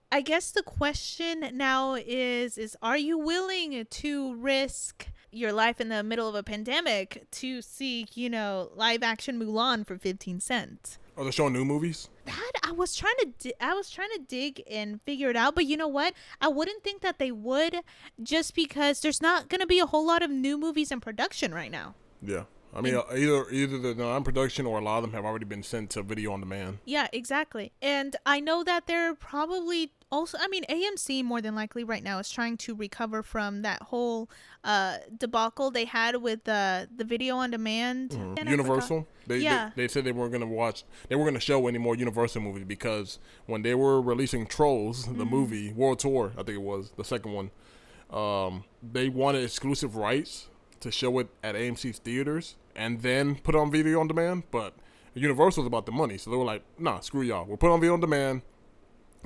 [SPEAKER 1] I guess the question now is is are you willing to risk your life in the middle of a pandemic to see, you know, live action Mulan for 15 cents?
[SPEAKER 2] Are they showing new movies?
[SPEAKER 1] That I was trying to di- I was trying to dig and figure it out, but you know what? I wouldn't think that they would just because there's not going to be a whole lot of new movies in production right now.
[SPEAKER 2] Yeah. I mean, uh, either either the non-production or a lot of them have already been sent to video on demand.
[SPEAKER 1] Yeah, exactly. And I know that they're probably also I mean AMC more than likely right now is trying to recover from that whole uh debacle they had with uh, the video on demand. And I forgot-
[SPEAKER 2] Mm-hmm. Universal. They,
[SPEAKER 1] Yeah.
[SPEAKER 2] they they said they weren't gonna watch. They weren't gonna show any more Universal movies because when they were releasing Trolls, the
[SPEAKER 1] Mm-hmm.
[SPEAKER 2] movie World Tour, I think it was the second one. Um, they wanted exclusive rights to show it at AMC's theaters and then put on video on demand. But Universal's about the money, so they were like, "Nah, screw y'all. We'll put on video on demand."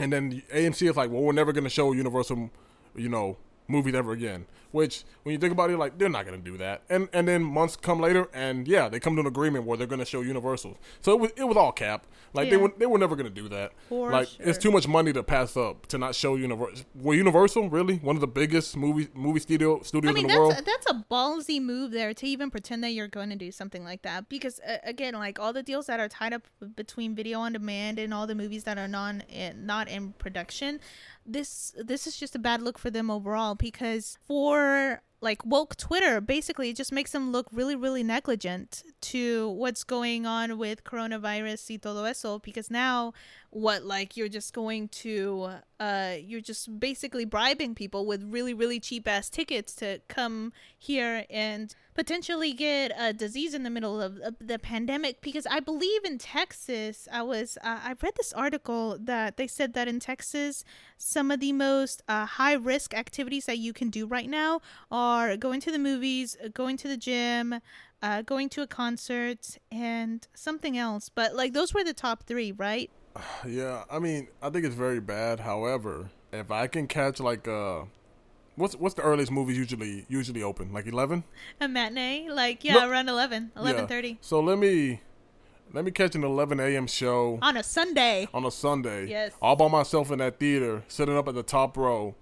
[SPEAKER 2] And then AMC is like, "Well, we're never gonna show Universal, you know, movies ever again." Which, when you think about it, like they're not gonna do that. And and then months come later, and yeah, they come to an agreement where they're gonna show Universal. So it was it was all cap. Like they were they were never gonna do that.
[SPEAKER 1] For
[SPEAKER 2] like it's too much money to pass up to not show Universal. Were Universal really one of the biggest movie movie studio studios
[SPEAKER 1] I mean
[SPEAKER 2] in the world?
[SPEAKER 1] that's that's a ballsy move there to even pretend that you're going to do something like that because uh, again like all the deals that are tied up between video on demand and all the movies that are non eh, not in production this this is just a bad look for them overall because for like woke Twitter. Basically it just makes them look really really negligent to what's going on with coronavirus y todo eso because now what like you're just going to uh you're just basically bribing people with really really cheap ass tickets to come here and potentially get a disease in the middle of, of the pandemic. Because i believe in texas i was uh, i read this article that they said that in texas some of the most uh, high risk activities that you can do right now are going to the movies going to the gym uh, going to a concert and something else but like those were the top three right <sighs>
[SPEAKER 2] Yeah, I mean, I think it's very bad. However, if I can catch like uh, what's what's the earliest movies usually usually open? Like eleven.
[SPEAKER 1] A matinee, like yeah,
[SPEAKER 2] No-
[SPEAKER 1] around 11, 11:30
[SPEAKER 2] So let me let me catch an eleven a.m. show
[SPEAKER 1] on a Sunday.
[SPEAKER 2] on a Sunday.
[SPEAKER 1] Yes.
[SPEAKER 2] All by myself in that theater, sitting up at the top row,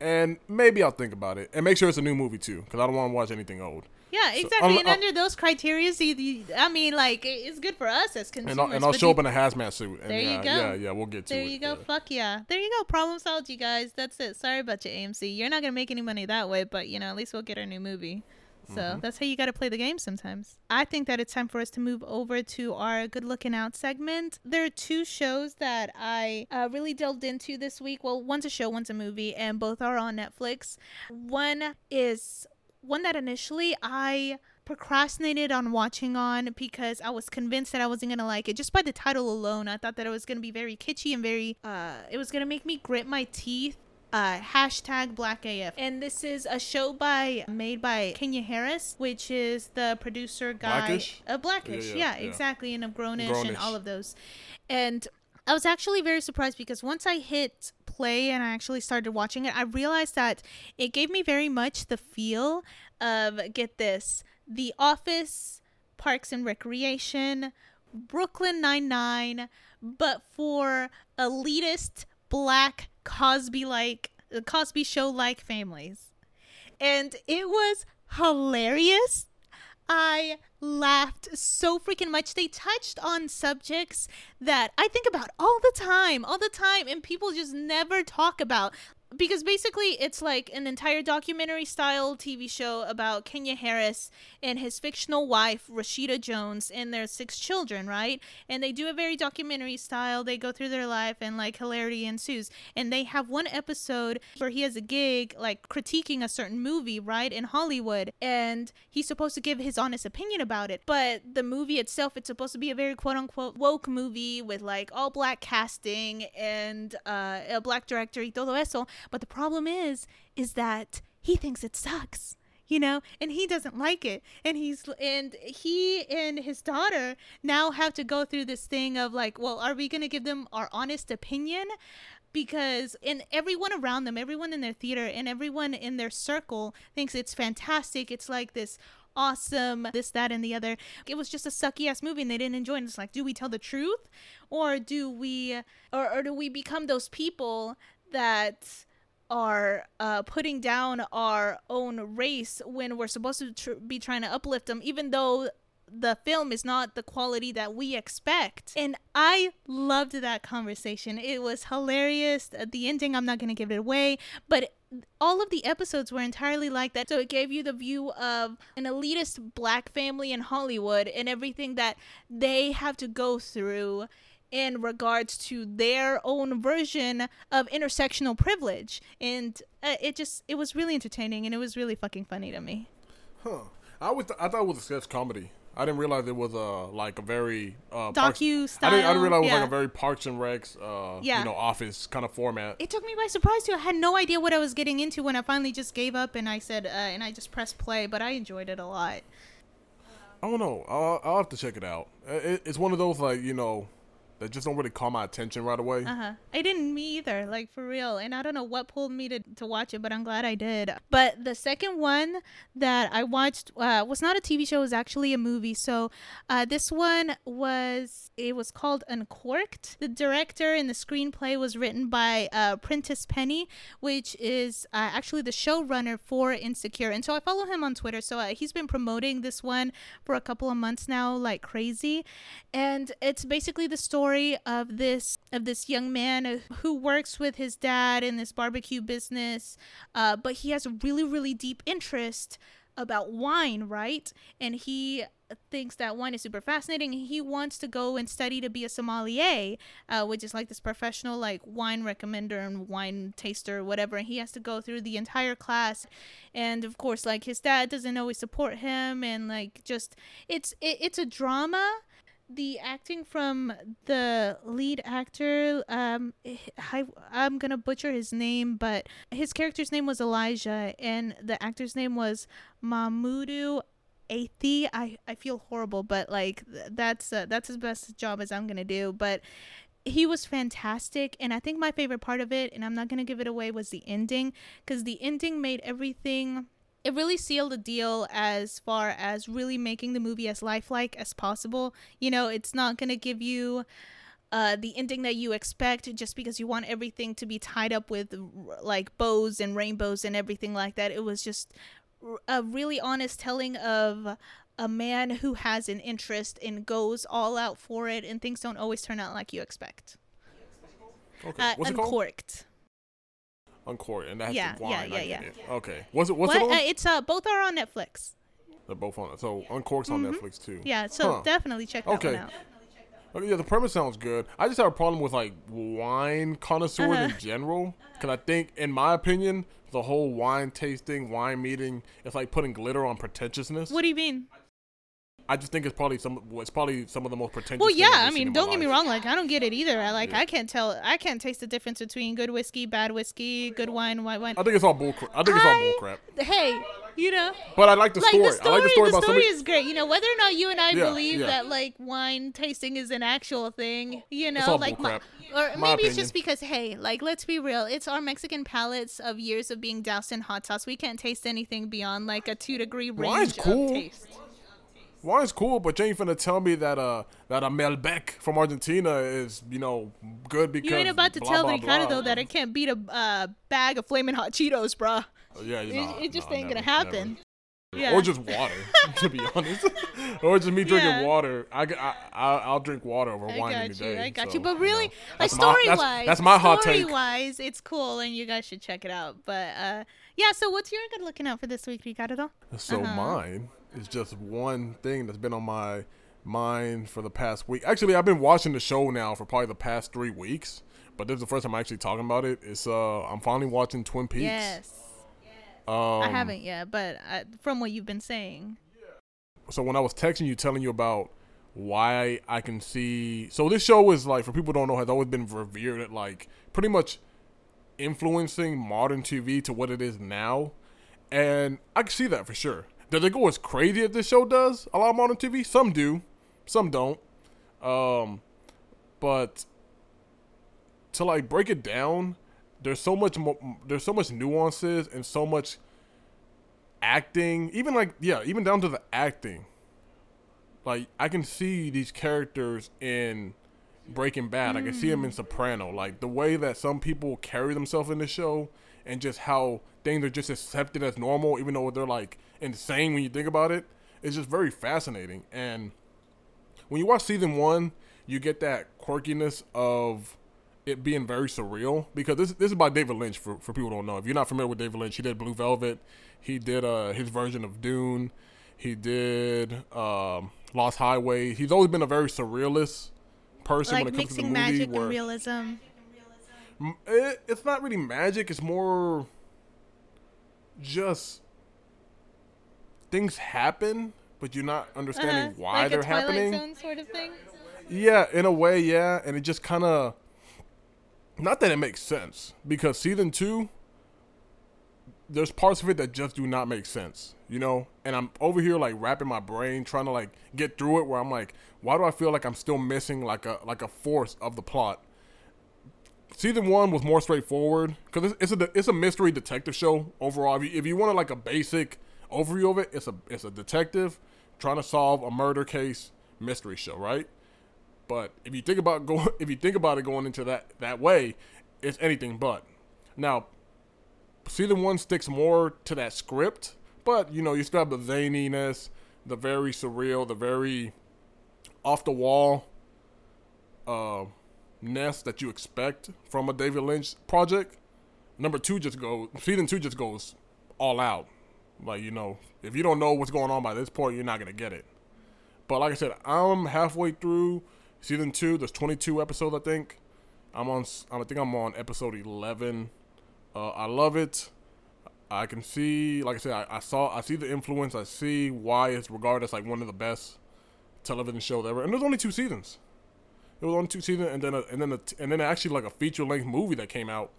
[SPEAKER 2] and maybe I'll think about it and make sure it's a new movie too, because I don't want to watch anything old.
[SPEAKER 1] Yeah,
[SPEAKER 2] So,
[SPEAKER 1] exactly.
[SPEAKER 2] um,
[SPEAKER 1] and
[SPEAKER 2] uh,
[SPEAKER 1] under those criteria, you, you, I mean, like it's good for us as consumers.
[SPEAKER 2] And I'll, and I'll show
[SPEAKER 1] you-
[SPEAKER 2] up in a hazmat suit. And
[SPEAKER 1] There you
[SPEAKER 2] yeah,
[SPEAKER 1] go.
[SPEAKER 2] Yeah, yeah, we'll get to
[SPEAKER 1] There
[SPEAKER 2] it.
[SPEAKER 1] There you go.
[SPEAKER 2] yeah.
[SPEAKER 1] Fuck yeah. There you go. Problem solved, you guys. That's it. Sorry about your AMC. You're not gonna make any money that way, but you know, at least we'll get our new movie. So
[SPEAKER 2] Mm-hmm.
[SPEAKER 1] that's how you got to play the game sometimes. I think that it's time for us to move over to our good looking out segment. There are two shows that I uh, really delved into this week. Well, one's a show, one's a movie, and both are on Netflix. One is one that initially I procrastinated on watching on because I was convinced that I wasn't gonna like it just by the title alone. I thought that it was gonna be very kitschy and very uh it was gonna make me grit my teeth uh, hashtag Black AF. And this is a show by made by Kenya Barris, which is the producer guy.
[SPEAKER 2] Blackish?
[SPEAKER 1] Uh, Blackish,
[SPEAKER 2] Yeah,
[SPEAKER 1] yeah,
[SPEAKER 2] yeah, yeah.
[SPEAKER 1] exactly, and of Grownish, and all of those. And I was actually very surprised because once I hit play and I actually started watching it, I realized that it gave me very much the feel of get this, The Office, Parks and Recreation, Brooklyn Nine Nine, but for elitist black Cosby like Cosby show like families. And it was hilarious. I laughed so freaking much. They touched on subjects that I think about all the time, all the time, and people just never talk about. Because basically, it's like an entire documentary style TV show about Kenya Barris and his fictional wife, Rashida Jones, and their six children, right? And they do a very documentary style. They go through their life and like hilarity ensues. And they have one episode where he has a gig, like critiquing a certain movie, right, in Hollywood. And he's supposed to give his honest opinion about it. But the movie itself, it's supposed to be a very quote unquote woke movie with like all black casting and uh, a black director y todo eso. But the problem is, is that he thinks it sucks you know and he doesn't like it. And he's and he and his daughter now have to go through this thing of like well are we going to give them our honest opinion? Because and everyone around them everyone in their theater and everyone in their circle thinks it's fantastic. It's like this awesome this that and the other. It was just a sucky ass movie and they didn't enjoy it. It's like do we tell the truth? Or do we or, or do we become those people that are uh, putting down our own race when we're supposed to tr- be trying to uplift them, even though the film is not the quality that we expect. And I loved that conversation. It was hilarious. At the ending, I'm not going to give it away, but all of the episodes were entirely like that. So it gave you the view of an elitist black family in Hollywood and everything that they have to go through in regards to their own version of intersectional privilege and uh, it just it was really entertaining and it was really fucking funny to me
[SPEAKER 2] Huh. I would. I thought it was a sketch comedy. I didn't realize it was a like a very uh,
[SPEAKER 1] docu
[SPEAKER 2] I
[SPEAKER 1] style
[SPEAKER 2] didn't, I didn't realize it was
[SPEAKER 1] yeah.
[SPEAKER 2] like a very Parks and Recs, uh,
[SPEAKER 1] Yeah.
[SPEAKER 2] you know, office kind of format.
[SPEAKER 1] it took me by surprise too. I had no idea what I was getting into when I finally just gave up and I said, uh, and I just pressed play. But I enjoyed it a lot.
[SPEAKER 2] I don't know. I'll, I'll have to check it out. It, it's one of those like you know that just don't really call my attention right away.
[SPEAKER 1] Uh huh. I didn't me either, like for real. And I don't know what pulled me to, to watch it, but I'm glad I did. But the second one that I watched uh, was not a TV show; it was actually a movie. So uh, this one was it was called Uncorked. The director and the screenplay was written by uh, Prentice Penny, which is uh, actually the showrunner for Insecure. And so I follow him on Twitter. So uh, he's been promoting this one for a couple of months now, like crazy. And it's basically the story of this of this young man who works with his dad in this barbecue business, uh, but he has a really really deep interest about wine, right? And he thinks that wine is super fascinating. He wants to go and study to be a sommelier, uh, which is like this professional like wine recommender and wine taster, whatever. And he has to go through the entire class, and of course, like his dad doesn't always support him, and like just it's it, it's a drama the acting from the lead actor um I, i'm gonna butcher his name but his character's name was elijah and the actor's name was Mamoudou Athie. I, I feel horrible, but like that's uh, that's as best job as I'm gonna do. But he was fantastic, and I think my favorite part of it, and I'm not gonna give it away, was the ending because the ending made everything it really sealed the deal as far as really making the movie as lifelike as possible. You know, it's not going to give you uh, the ending that you expect just because you want everything to be tied up with like bows and rainbows and everything like that. It was just a really honest telling of a man who has an interest and goes all out for it, and things don't always turn out like you expect.
[SPEAKER 2] Okay.
[SPEAKER 1] Uh,
[SPEAKER 2] What's
[SPEAKER 1] uncorked.
[SPEAKER 2] Uncorked, and that's
[SPEAKER 1] Yeah,
[SPEAKER 2] wine.
[SPEAKER 1] yeah, yeah, yeah.
[SPEAKER 2] Okay. What's it? What's
[SPEAKER 1] What?
[SPEAKER 2] it on?
[SPEAKER 1] Uh, it's uh, both are on Netflix.
[SPEAKER 2] They're both on it. So Uncorked's on
[SPEAKER 1] Mhm.
[SPEAKER 2] Netflix too.
[SPEAKER 1] Yeah, so
[SPEAKER 2] Huh.
[SPEAKER 1] definitely check that
[SPEAKER 2] Okay.
[SPEAKER 1] one out.
[SPEAKER 2] Okay, yeah, the premise sounds good. I just have a problem with like wine connoisseurs in
[SPEAKER 1] Uh-huh.
[SPEAKER 2] general, because I think, in my opinion, the whole wine tasting, wine meeting, it's like putting glitter on pretentiousness.
[SPEAKER 1] What do you mean?
[SPEAKER 2] I just think it's probably some. It's probably some of the most pretentious.
[SPEAKER 1] Well, yeah. I mean, don't get me wrong. Like, I don't get it either. I like,
[SPEAKER 2] Yeah.
[SPEAKER 1] I can't tell. I can't taste the difference between good whiskey, bad whiskey, good wine, white wine.
[SPEAKER 2] I think it's all bull. I think it's all bull crap.
[SPEAKER 1] Hey, you know,
[SPEAKER 2] But I like the
[SPEAKER 1] like
[SPEAKER 2] story.
[SPEAKER 1] the story.
[SPEAKER 2] I like the story about
[SPEAKER 1] the story
[SPEAKER 2] somebody.
[SPEAKER 1] is great. You know, whether or not you and I
[SPEAKER 2] Yeah,
[SPEAKER 1] believe
[SPEAKER 2] yeah.
[SPEAKER 1] that like wine tasting is an actual thing, you know, like my, or
[SPEAKER 2] My
[SPEAKER 1] maybe it's just because hey, like let's be real, it's our Mexican palates of years of being doused in hot sauce. We can't taste anything beyond like a two degree range
[SPEAKER 2] Wine's cool.
[SPEAKER 1] of taste.
[SPEAKER 2] Wine's cool, but you ain't finna tell me that uh that a Malbec from Argentina is you know good because
[SPEAKER 1] You ain't about to
[SPEAKER 2] blah,
[SPEAKER 1] tell
[SPEAKER 2] blah,
[SPEAKER 1] Ricardo
[SPEAKER 2] blah.
[SPEAKER 1] though that it can't beat a uh, bag of flaming hot Cheetos, bruh.
[SPEAKER 2] Yeah,
[SPEAKER 1] It, it just ain't
[SPEAKER 2] never,
[SPEAKER 1] gonna happen. Yeah.
[SPEAKER 2] Or just water, <laughs> <laughs> to be honest. <laughs> or just me drinking
[SPEAKER 1] Yeah.
[SPEAKER 2] water. I, I, I, I'll drink water over
[SPEAKER 1] I
[SPEAKER 2] wine any
[SPEAKER 1] you.
[SPEAKER 2] day.
[SPEAKER 1] I got
[SPEAKER 2] so,
[SPEAKER 1] you. But really,
[SPEAKER 2] know.
[SPEAKER 1] like
[SPEAKER 2] That's my-
[SPEAKER 1] story
[SPEAKER 2] that's-
[SPEAKER 1] wise,
[SPEAKER 2] that's my hot
[SPEAKER 1] Story wise, it's cool, and you guys should check it out. But uh, yeah. So what's your good looking out for this week, Ricardo?
[SPEAKER 2] So
[SPEAKER 1] Uh-huh.
[SPEAKER 2] mine is just one thing that's been on my mind for the past week. Actually, I've been watching the show now for probably the past three weeks. But this is the first time I'm actually talking about it. It's uh, I'm finally watching Twin Peaks.
[SPEAKER 1] Yes,
[SPEAKER 2] Um,
[SPEAKER 1] I haven't yet, but uh, from what you've been saying,
[SPEAKER 2] so when I was texting you, telling you about why I can see, so this show is like for people who don't know, has always been revered at like pretty much influencing modern TV to what it is now, and I can see that for sure. Does it go as crazy as this show does? A lot of modern TV, some do, some don't. Um, but to like break it down, there's so much there's so much nuances and so much acting, even like yeah, even down to the acting. Like I can see these characters in Breaking Bad. I can see them in Soprano. Like the way that some people carry themselves in the show, and just how things are just accepted as normal, even though they're like insane when you think about it. It's just very fascinating. And when you watch season one, you get that quirkiness of it being very surreal because this this is by David Lynch for, for people who don't know. If you're not familiar with David Lynch, he did Blue Velvet, he did uh his version of Dune, he did um Lost Highway. He's always been a very surrealist person
[SPEAKER 1] like
[SPEAKER 2] when it comes to the
[SPEAKER 1] mixing
[SPEAKER 2] movie.
[SPEAKER 1] magic
[SPEAKER 2] where
[SPEAKER 1] and realism.
[SPEAKER 2] It, it's not really magic. It's more just things happen, but you're not understanding
[SPEAKER 1] Uh-huh.
[SPEAKER 2] why
[SPEAKER 1] like
[SPEAKER 2] they're happening.
[SPEAKER 1] Sort of thing.
[SPEAKER 2] Yeah, in a way, yeah, and it just kind of not that it makes sense because season 2 there's parts of it that just do not make sense, you know? And I'm over here like wrapping my brain trying to like get through it where I'm like, why do I feel like I'm still missing like a like a force of the plot? Season 1 was more straightforward cuz it's, it's a it's a mystery detective show overall. If you, if you want like a basic overview of it, it's a it's a detective trying to solve a murder case mystery show, right? But if you think about <laughs> go, if you think about it going into that that way, it's anything but. Now, season one sticks more to that script, but you know you still have the zaniness, the very surreal, the very off the wall, uh, ness that you expect from a David Lynch project. Number two just goes season two just goes all out. Like you know, if you don't know what's going on by this point, you're not gonna get it. But like I said, I'm halfway through season two. There's 22 episodes, I think. I'm on. I think I'm on episode 11. Uh, I love it. I can see, like I said, I, I saw, I see the influence. I see why it's regarded as like one of the best television shows ever. And there's only two seasons. It was only two seasons, and then a, and then a, and then actually like a feature length movie that came out.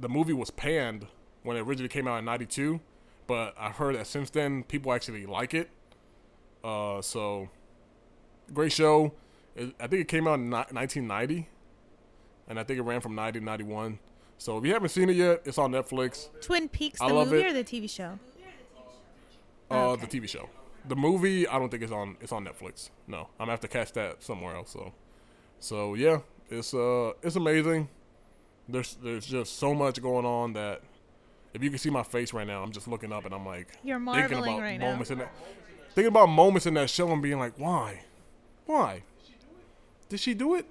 [SPEAKER 2] The movie was panned when it originally came out in '92, but I've heard that since then people actually like it. Uh, so great show. It, I think it came out in ni- 1990, and I think it ran from 90 to 91. So if you haven't seen it yet, it's on Netflix.
[SPEAKER 1] Twin Peaks,
[SPEAKER 2] I
[SPEAKER 1] the movie
[SPEAKER 2] it.
[SPEAKER 1] or the TV show?
[SPEAKER 2] Uh,
[SPEAKER 1] Okay.
[SPEAKER 2] the TV show. The movie, I don't think it's on. It's on Netflix. No, I'm gonna have to catch that somewhere else. So, so yeah, it's uh, it's amazing. There's there's just so much going on that if you can see my face right now, I'm just looking up and I'm like
[SPEAKER 1] You're
[SPEAKER 2] thinking
[SPEAKER 1] marveling
[SPEAKER 2] about
[SPEAKER 1] right now.
[SPEAKER 2] moments in that, thinking about moments in that show and being like, why, why, did she do it?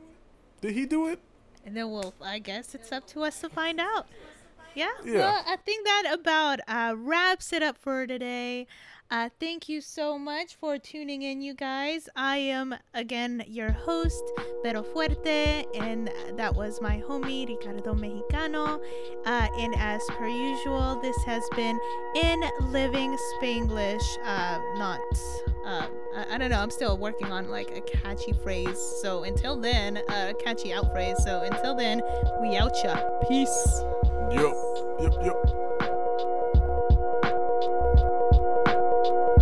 [SPEAKER 2] Did he do it?
[SPEAKER 1] And then we'll, I guess it's up to us to find out. Yeah.
[SPEAKER 2] Yeah.
[SPEAKER 1] Well, I think that about uh, wraps it up for today. Uh, thank you so much for tuning in, you guys. I am again your host, Pero Fuerte, and that was my homie Ricardo Mexicano. Uh, and as per usual, this has been in Living Spanglish. Uh, not, uh, I, I, don't know. I'm still working on like a catchy phrase. So until then, a catchy out phrase. So until then, we out ya. Peace.
[SPEAKER 2] Yep. Yep. Yep much.